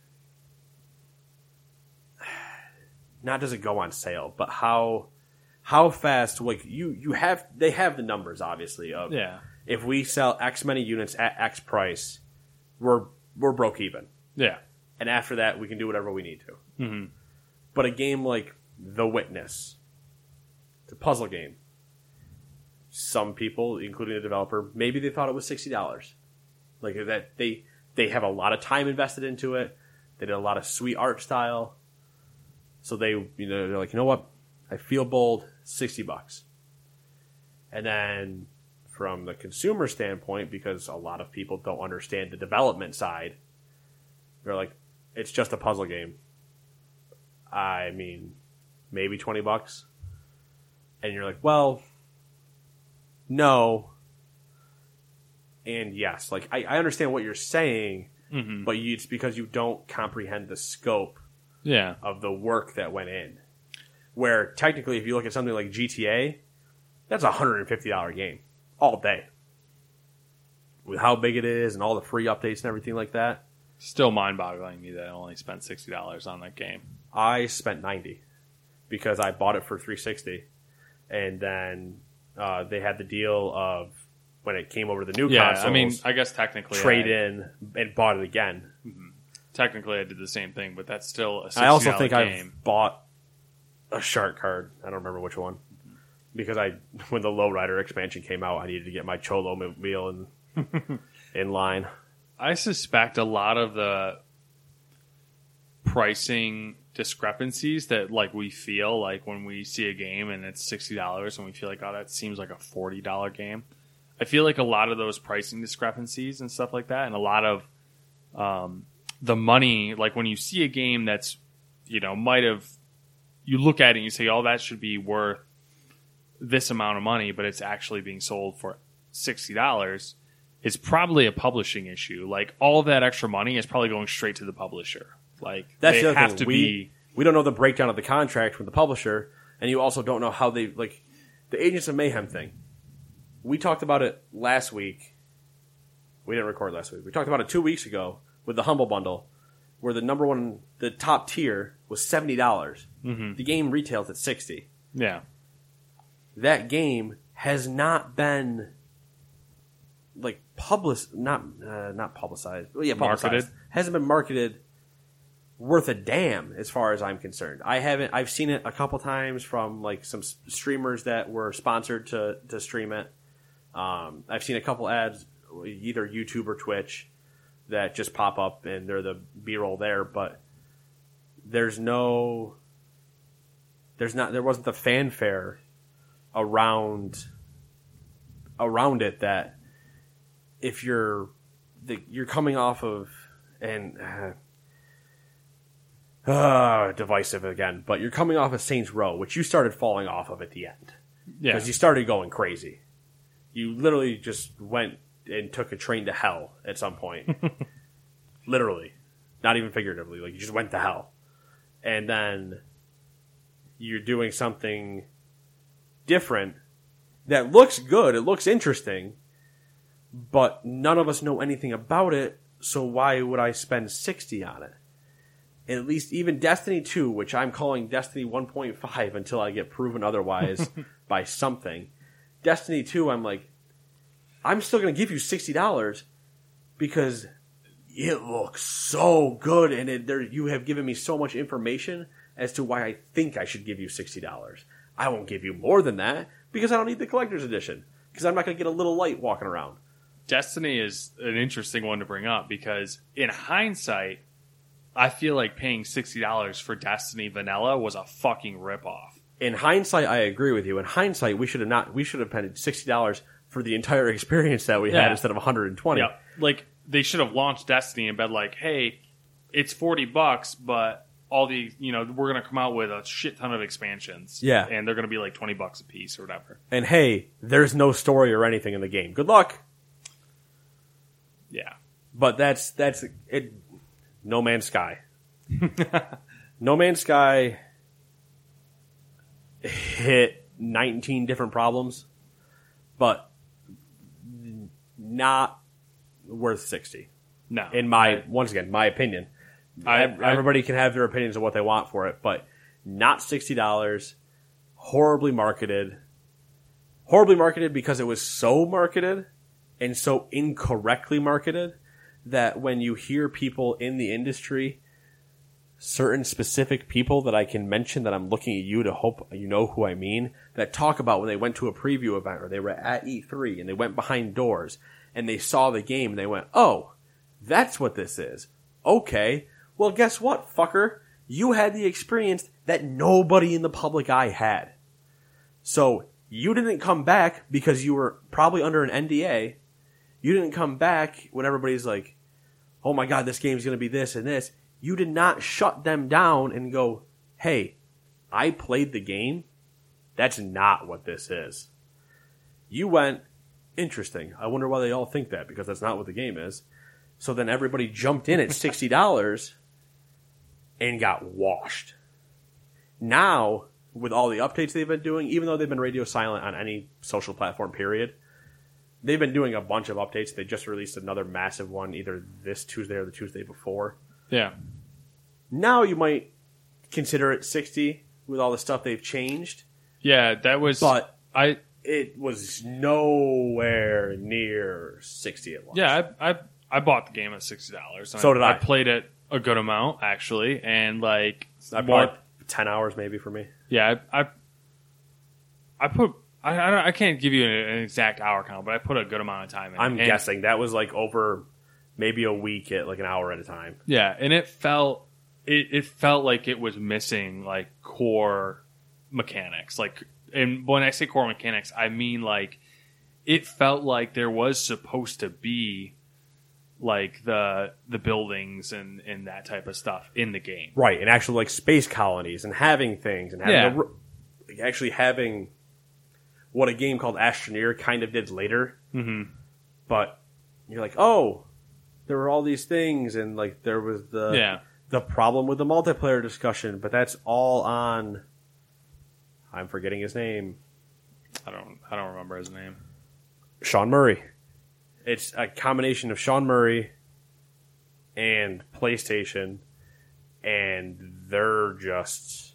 not does it go on sale, but how how fast like you you have they have the numbers obviously of Yeah. if we sell X many units at X price, we're we're broke even, Yeah. and after that we can do whatever we need to. Mm-hmm. But a game like The Witness, it's a puzzle game. Some people, including the developer, maybe they thought it was sixty dollars, like that they they have a lot of time invested into it. They did a lot of sweet art style, so they you know they're like you know what, I feel bold, sixty bucks. And then from the consumer standpoint, because a lot of people don't understand the development side, they're like, it's just a puzzle game. I mean, maybe 20 bucks. And you're like, well, no. And yes, like, I, I understand what you're saying, mm-hmm. but you, it's because you don't comprehend the scope Yeah. of the work that went in. Where technically, if you look at something like GTA, that's a hundred and fifty dollar game all day. With how big it is and all the free updates and everything like that, Still mind boggling me that I only spent sixty dollars on that game. I spent ninety because I bought it for three sixty, and then uh, they had the deal of when it came over to the new Yeah, consoles, I mean, I guess technically trade I, in and bought it again. Technically, I did the same thing, but that's still a $60 I also think game. I've bought a shark card. I don't remember which one because I when the lowrider expansion came out, I needed to get my cholo mobile in in line. I suspect a lot of the pricing discrepancies that like we feel like when we see a game and it's sixty dollars and we feel like oh that seems like a forty dollar game. I feel like a lot of those pricing discrepancies and stuff like that, and a lot of um, the money, like when you see a game that's you know might have you look at it and you say oh that should be worth this amount of money, but it's actually being sold for sixty dollars. It's probably a publishing issue. Like all that extra money is probably going straight to the publisher. Like That's they have thing. to we, be. We don't know the breakdown of the contract with the publisher, and you also don't know how they like the Agents of Mayhem thing. We talked about it last week. We didn't record last week. We talked about it two weeks ago with the Humble Bundle, where the number one, the top tier was seventy dollars. Mm-hmm. The game retails at sixty. Yeah, That game has not been like public, not uh, not publicized. Well, yeah, publicized. Marketed? Hasn't been marketed worth a damn as far as I'm concerned. I haven't. I've seen it a couple times from like some streamers that were sponsored to to stream it. Um, I've seen a couple ads, either YouTube or Twitch, that just pop up and they're the B roll there, but there's no. There's not. There wasn't the fanfare around around it that if you're the, you're coming off of and uh, uh, divisive again, but you're coming off of Saints Row, which you started falling off of at the end yeah. because you started going crazy. You literally just went and took a train to hell at some point, literally, not even figuratively. Like you just went to hell, and then you're doing something different that looks good. It looks interesting, but none of us know anything about it. So why would I spend sixty on it? At least even Destiny 2, which I'm calling Destiny 1.5 until I get proven otherwise by something. Destiny 2, I'm like, I'm still going to give you $60 because it looks so good and it, there, you have given me so much information as to why I think I should give you $60. I won't give you more than that because I don't need the collector's edition because I'm not going to get a little light walking around. Destiny is an interesting one to bring up because in hindsight, I feel like paying sixty dollars for Destiny Vanilla was a fucking ripoff. In hindsight, I agree with you. In hindsight, we should have not. We should have paid sixty dollars for the entire experience that we had Yeah. instead of one hundred and twenty. Yeah, like they should have launched Destiny and been like, "Hey, it's forty bucks, but all the you know we're gonna come out with a shit ton of expansions. Yeah. and they're gonna be like twenty bucks a piece or whatever. And hey, there's no story or anything in the game. Good luck. Yeah, But that's that's it. No Man's Sky. no Man's Sky hit 19 different problems, but not worth 60. no, In my once again, my opinion. I- Ev- I- Everybody can have their opinions of what they want for it, but not sixty dollars. Horribly marketed. Horribly marketed because it was so marketed and so incorrectly marketed that when you hear people in the industry, certain specific people that I can mention that I'm looking at you to hope you know who I mean, that talk about when they went to a preview event or they were at E3 and they went behind doors and they saw the game and they went, oh, that's what this is. Okay. Well, guess what, fucker? You had the experience that nobody in the public eye had. So you didn't come back because you were probably under an NDA. You didn't come back when everybody's like, oh my god, this game's going to be this and this. You did not shut them down and go, hey, I played the game. That's not what this is. You went, interesting. I wonder why they all think that because that's not what the game is. So then everybody jumped in at $60 and got washed. Now, with all the updates they've been doing, even though they've been radio silent on any social platform, period, they've been doing a bunch of updates. They just released another massive one either this Tuesday or the Tuesday before. yeah, Now you might consider it 60 with all the stuff they've changed, yeah. That was but I it was nowhere near 60 at launch. yeah I I, I bought the game at sixty dollars. So did I. I played it a good amount actually, and like I bought 10 hours maybe for me. Yeah, I, I, I put. I, I, don't- I can't give you an, an exact hour count, but I put a good amount of time in. I'm And- guessing that was like over maybe a week at like an hour at a time. Yeah, and it felt it, it felt like it was missing like core mechanics. Like, and when I say core mechanics, I mean like it felt like there was supposed to be like the the buildings and and that type of stuff in the game. Right, and actually like space colonies and having things and having Yeah. a like, actually having what a game called Astroneer kind of did later. Mm-hmm. But you're like, oh, there were all these things, and like there was the Yeah. the problem with the multiplayer discussion, but that's all on. I'm forgetting his name. I don't I don't remember his name. Sean Murray. It's a combination of Sean Murray and PlayStation, and they're just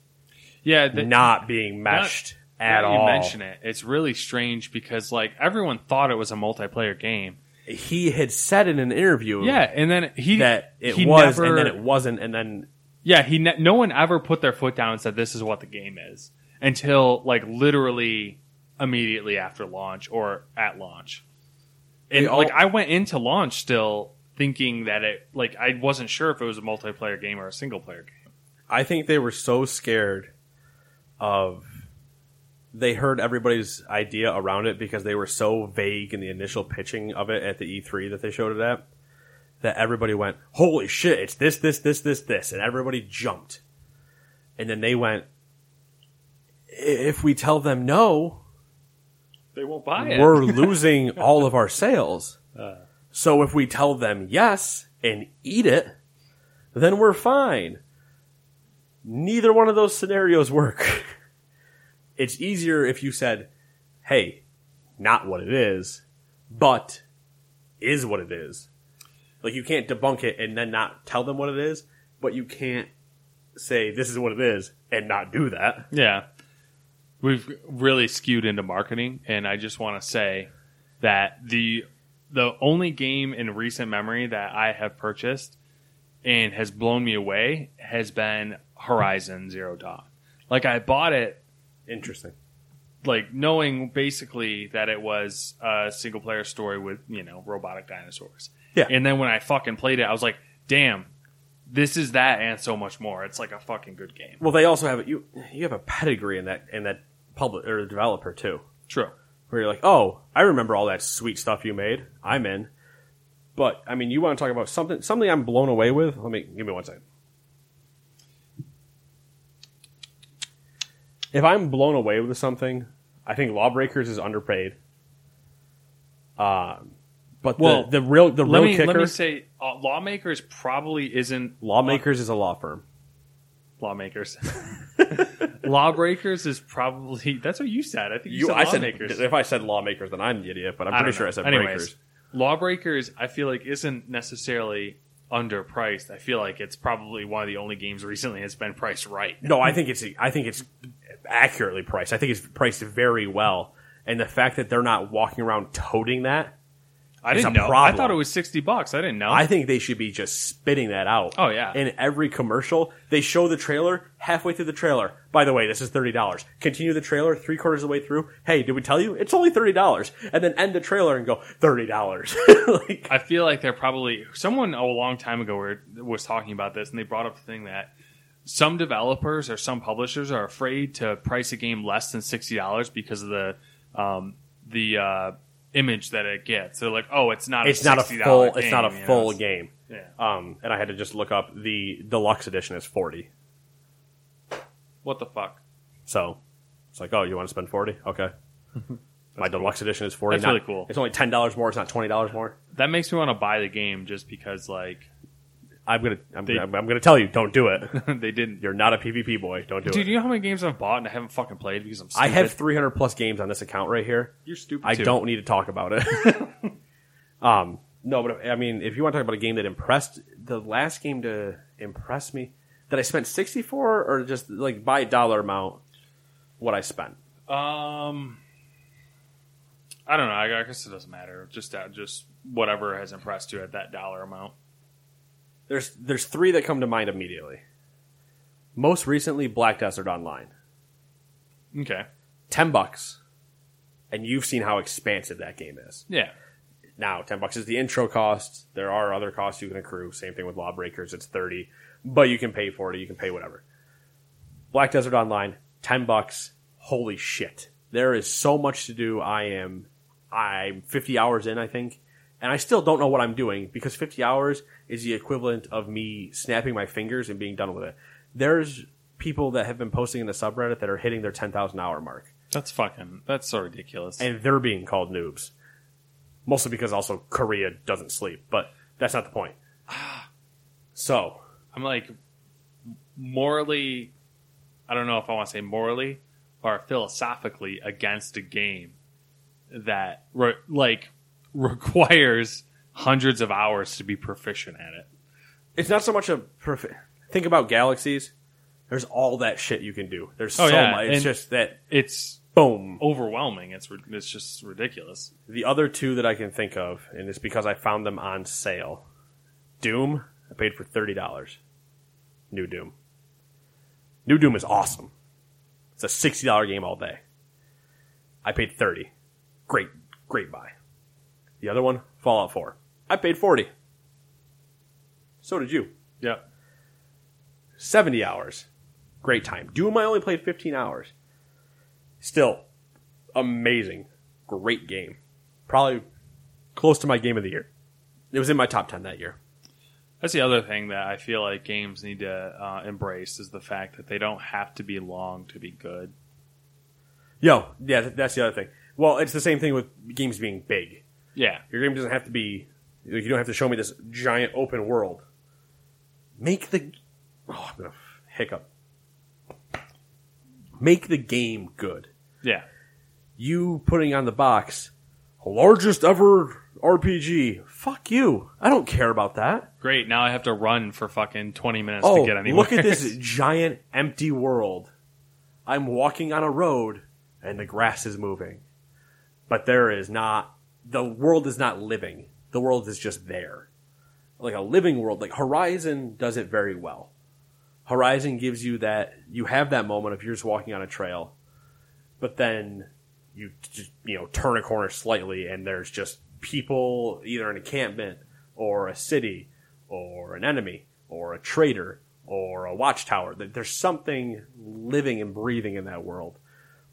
Yeah, not being meshed at all. You mention it. It's really strange because like everyone thought it was a multiplayer game. He had said in an interview Yeah, and then he that it he was, never- and then it wasn't, and then Yeah, he ne- no one ever put their foot down and said this is what the game is until like literally immediately after launch or at launch. And all- like I went into launch still thinking that it like I wasn't sure if it was a multiplayer game or a single player game. I think they were so scared of they heard everybody's idea around it because they were so vague in the initial pitching of it at the E3 that they showed it at that everybody went, "Holy shit, it's this this this this this." And everybody jumped. And then they went, "If we tell them no, They won't buy it. we're losing all of our sales. Uh. So if we tell them yes and eat it, then we're fine. Neither one of those scenarios work. it's easier if you said, hey, not what it is, but is what it is. Like you can't debunk it and then not tell them what it is, but you can't say this is what it is and not do that. Yeah. We've really skewed into marketing and I just want to say that the the only game in recent memory that I have purchased and has blown me away has been Horizon Zero Dawn. Like I bought it Interesting. like knowing basically that it was a single player story with, you know, robotic dinosaurs. Yeah. And then when I fucking played it, I was like, damn, this is that and so much more. It's like a fucking good game. Well, they also have you. You have a pedigree in that in that public or developer too, True. where you're like, oh, I remember all that sweet stuff you made. I'm in. But I mean, you want to talk about something something I'm blown away with? Let me give me one second. If I'm blown away with something, I think Lawbreakers is underpaid. Um, but Well, the real the real me kicker, let me say, uh, lawmakers probably isn't Lawmakers is a law firm. Lawmakers. Lawbreakers is probably that's what you said. I think you, You, said I said lawmakers. if I said lawmakers, then I'm the idiot. But I'm I pretty sure. I said Anyways, breakers. Lawbreakers, I feel like isn't necessarily underpriced. I feel like it's probably one of the only games recently that's been priced right. No, I think it's I think it's accurately priced. I think it's priced very well, and the fact that they're not walking around toting that, I didn't know. I thought it was sixty bucks. I didn't know. I think they should be just spitting that out. Oh, yeah. In every commercial, they show the trailer halfway through the trailer. By the way, this is thirty dollars. Continue the trailer three quarters of the way through. Hey, did we tell you it's only thirty dollars? And then end the trailer and go thirty dollars. like, I feel like they're probably someone a long time ago was talking about this, and they brought up the thing that some developers or some publishers are afraid to price a game less than sixty dollars because of the um, the uh, image that it gets. They're like, oh, it's not. it's a not a full. Game, it's not a you know, full game. Yeah. Um, and I had to just look up the deluxe edition is forty. What the fuck? So it's like, oh, you want to spend forty? Okay. My deluxe edition is forty. That's not- really cool. It's only ten dollars more. It's not twenty dollars more. That makes me want to buy the game just because, like, I'm gonna. I'm, They- I'm, I'm gonna tell you, don't do it. they didn't. You're not a PvP boy. Don't do it. Dude, it. you know how many games I've bought and I haven't fucking played because I'm stupid? I have 300 plus games on this account right here. You're stupid. I too. don't need to talk about it. um, no, but I mean, if you want to talk about a game that impressed, the last game to impress me that I spent 64 or just like by dollar amount, what I spent. Um, I don't know. I guess it doesn't matter. Just uh, just whatever has impressed you at that dollar amount. There's there's three that come to mind immediately. Most recently, Black Desert Online, Okay. ten bucks, and you've seen how expansive that game is. Yeah. Now, ten bucks is the intro cost. There are other costs you can accrue. Same thing with Lawbreakers; it's thirty. but you can pay for it. You can pay whatever. Black Desert Online, ten bucks. Holy shit! There is so much to do. I am, I'm 50 hours in, I think, and I still don't know what I'm doing because 50 hours is the equivalent of me snapping my fingers and being done with it. There's people that have been posting in the subreddit that are hitting their 10,000 hour mark, That's fucking. That's so ridiculous. and they're being called noobs. Mostly because also Korea doesn't sleep, but that's not the point. So, I'm like morally. I don't know if I want to say morally or philosophically against a game that like requires hundreds of hours to be proficient at it. it's not so much a perfect. Think about galaxies. There's all that shit you can do. There's Oh, so yeah, much. It's and- just that It's boom. overwhelming. It's ri- it's just ridiculous. The other two that I can think of, and it's because I found them on sale. Doom, I paid for thirty dollars. New Doom. New Doom is awesome. It's a sixty dollar game all day. I paid thirty. Great, great buy. The other one, Fallout Four. I paid forty. So did you. Yeah. Seventy hours. Great time. Doom I only played fifteen hours. Still, amazing. Great game. Probably close to my game of the year. It was in my top ten that year. That's the other thing that I feel like games need to uh, embrace is the fact that they don't have to be long to be good. Yo, yeah, that's the other thing. Well, it's the same thing with games being big. Yeah. Your game doesn't have to be. You don't have to show me this giant open world. Make the. Oh, I'm gonna hiccup. Make the game good. Yeah. You putting on the box, largest ever RPG. Fuck you. I don't care about that. Great. Now I have to run for fucking 20 minutes Oh, to get anywhere. look at this giant empty world. I'm walking on a road and the grass is moving. But there is not, the world is not living. The world is just there. Like a living world. Like Horizon does it very well. Horizon gives you that, you have that moment of you're just walking on a trail, but then you just, you know, turn a corner slightly and there's just people, either an encampment or a city or an enemy or a traitor or a watchtower. There's something living and breathing in that world.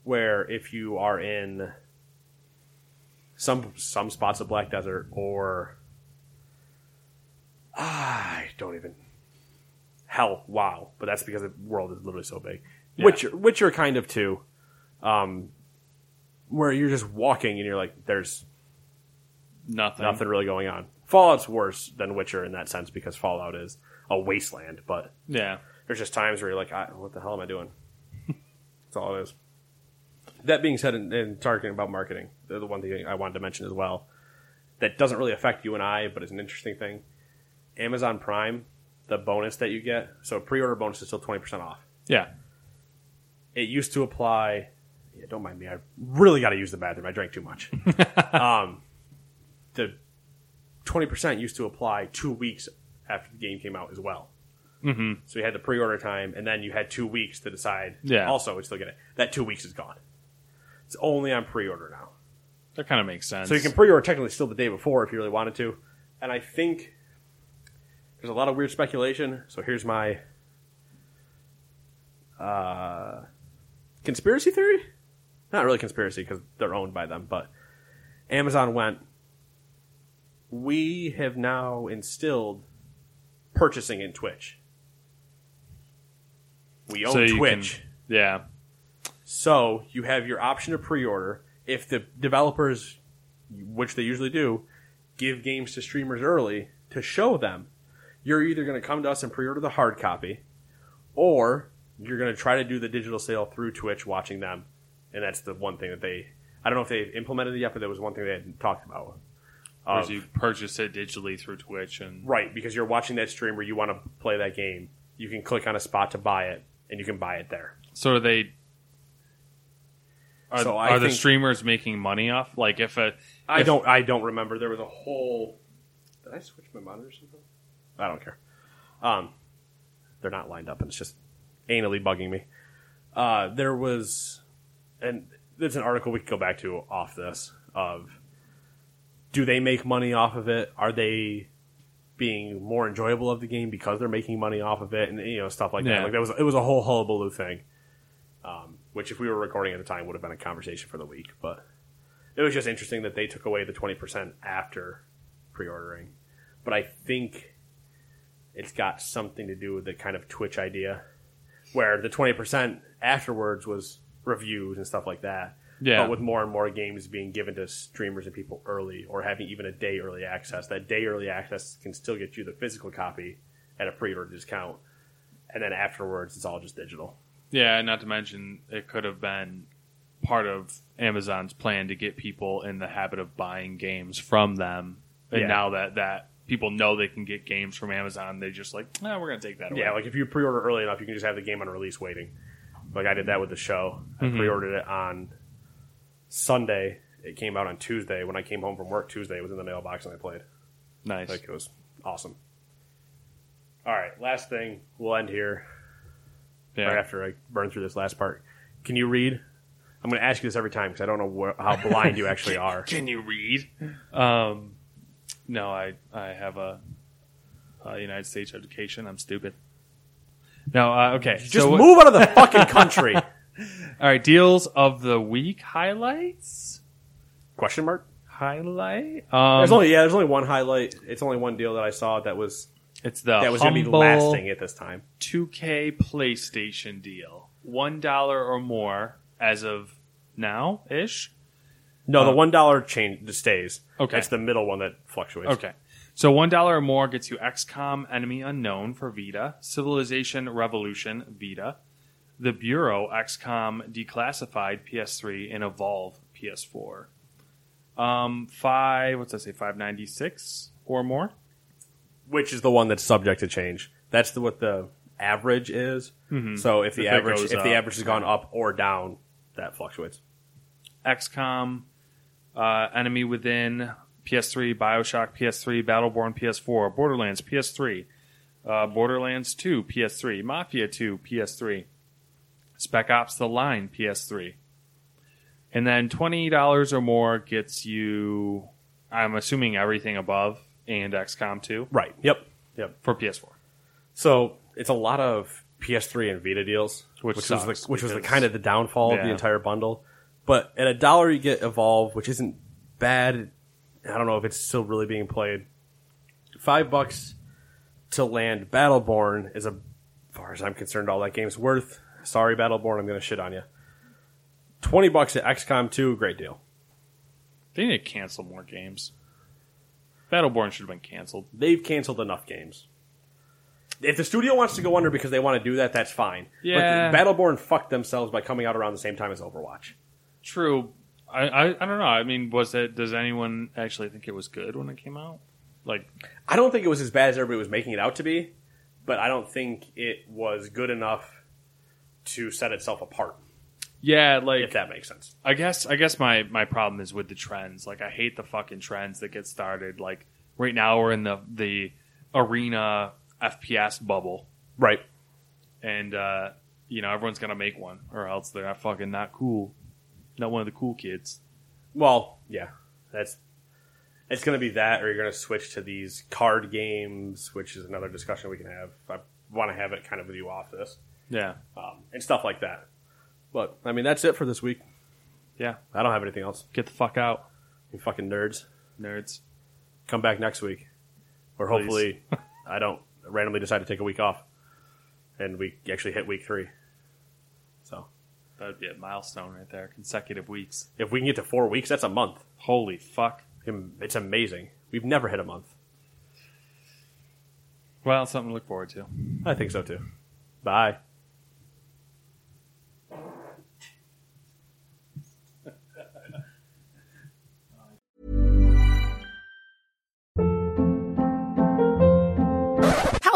Where if you are in some some spots of Black Desert or I don't even hell wow, but that's because the world is literally so big. Yeah. Witcher Witcher kind of too, um, where you're just walking and you're like, there's Nothing. nothing really going on. Fallout's worse than Witcher in that sense because Fallout is a wasteland, but Yeah. there's just times where you're like, I, what the hell am I doing? That's all it is. That being said, and, and talking about marketing, the, one thing I wanted to mention as well that doesn't really affect you and I, but it's an interesting thing. Amazon Prime, the bonus that you get, so pre-order bonus is still twenty percent off. Yeah. It used to apply. Yeah, don't mind me. I really got to use the bathroom. I drank too much. um, the twenty percent used to apply two weeks after the game came out as well. Mm-hmm. So you had the pre-order time, and then you had two weeks to decide. Yeah. Also, we still get it. That two weeks is gone. It's only on pre-order now. That kind of makes sense. So you can pre-order technically still the day before if you really wanted to. And I think there's a lot of weird speculation. So here's my uh, conspiracy theory. Not really conspiracy because they're owned by them, but Amazon went. We have now instilled purchasing in Twitch. We own So Twitch. can- yeah. So you have your option to pre-order. If the developers, which they usually do, give games to streamers early to show them, you're either going to come to us and pre-order the hard copy, or you're going to try to do the digital sale through Twitch, watching them, and that's the one thing that they. I don't know if they've implemented it yet, but that was one thing they had talked about. Or um, Of- you purchase it digitally through Twitch and right, because you're watching that stream where you want to play that game, you can click on a spot to buy it, and you can buy it there. so are they are, So are the streamers making money off like if a I if- don't. I don't remember. There was a whole. Did I switch my monitor or something? I don't care. Um, they're not lined up, and it's just anally bugging me. Uh, there was, and there's an article we could go back to off this of, do they make money off of it? Are they being more enjoyable of the game because they're making money off of it, and you know stuff like that. Like that was it was a whole hullabaloo thing. Um, which, if we were recording at the time, would have been a conversation for the week. But it was just interesting that they took away the twenty percent after pre-ordering. But I think it's got something to do with the kind of Twitch idea, where the twenty percent afterwards was reviews and stuff like that. Yeah. But with more and more games being given to streamers and people early, or having even a day early access, that day early access can still get you the physical copy at a pre-order discount, and then afterwards it's all just digital. Yeah, not to mention it could have been part of Amazon's plan to get people in the habit of buying games from them. And Yeah. now that that people know they can get games from Amazon, they just like, no, we're gonna take that away. Yeah, like if you pre-order early enough, you can just have the game on release waiting. Like I did that with the show. I mm-hmm. pre-ordered it on Sunday. It came out on Tuesday. When I came home from work Tuesday, it was in the mailbox and I played. nice. Like it was awesome. All right, last thing. We'll end here yeah. right after I burn through this last part. Can you read? I'm going to ask you this every time because I don't know wh- how blind you actually are. Can you read? Um, no, I I have a, a United States education. I'm stupid. No, uh, okay. Just so what- move out of the fucking country. All right, deals of the week highlights. Question mark. Highlight. Um, There's only yeah. There's only one highlight. It's only one deal that I saw that was it's the that was going to be humble lasting at this time. 2K PlayStation deal. One dollar or more as of now ish. No, the one dollar change stays. Okay. it's the middle one that fluctuates. Okay. So one dollar or more gets you XCOM Enemy Unknown for Vita, Civilization Revolution Vita, The Bureau XCOM Declassified PS3, and Evolve PS4. Um, five. What's that say? Five ninety six or more. Which is the one that's subject to change. That's the, what the average is. So if the If average if the average has gone up or down, that fluctuates. XCOM, uh, Enemy Within, PS3, Bioshock, PS3, Battleborn, PS4, Borderlands, PS3, uh, Borderlands 2, PS3, Mafia 2, PS3, Spec Ops: The Line, PS3, and then twenty dollars or more gets you. I'm assuming everything above and XCOM 2 Right. Yep. Yep. for PS4. So it's a lot of PS3 and Vita deals, Which which, was sucks the, which was the because- kind of the downfall of the Yeah. entire bundle. But at a dollar, you get Evolve, which isn't bad. I don't know if it's still really being played. Five bucks to land Battleborn is, a, as far as I'm concerned, all that game's worth. Sorry, Battleborn, I'm going to shit on you. Twenty bucks at XCOM 2, great deal. They need to cancel more games. Battleborn should have been canceled. They've canceled enough games. If the studio wants to go under because they want to do that, that's fine. Yeah. But Battleborn fucked themselves by coming out around the same time as Overwatch. True. I, I I don't know. I mean, was it? Does anyone actually think it was good when it came out? Like, I don't think it was as bad as everybody was making it out to be, but I don't think it was good enough to set itself apart, yeah, like if that makes sense. I guess I guess my my problem is with the trends. Like, I hate the fucking trends that get started. Like right now, we're in the the arena FPS bubble, Right. and uh, you know everyone's gonna make one, or else they're not fucking not cool. Not one of the cool kids. Well, yeah. That's it's to be that, or you're to switch to these card games, which is another discussion we can have. I want to have it kind of with you off this, Yeah, um, and stuff like that. But I mean, that's it for this week. yeah. I don't have anything else. Get the fuck out, You fucking nerds. nerds. come back next week, or Please. hopefully I don't randomly decide to take a week off, and we actually hit week three. So That'd be a milestone right there. Consecutive weeks. if we can get to four weeks, that's a month. Holy fuck. It's amazing. We've never hit a month. Well, something to look forward to. I think so too. Bye.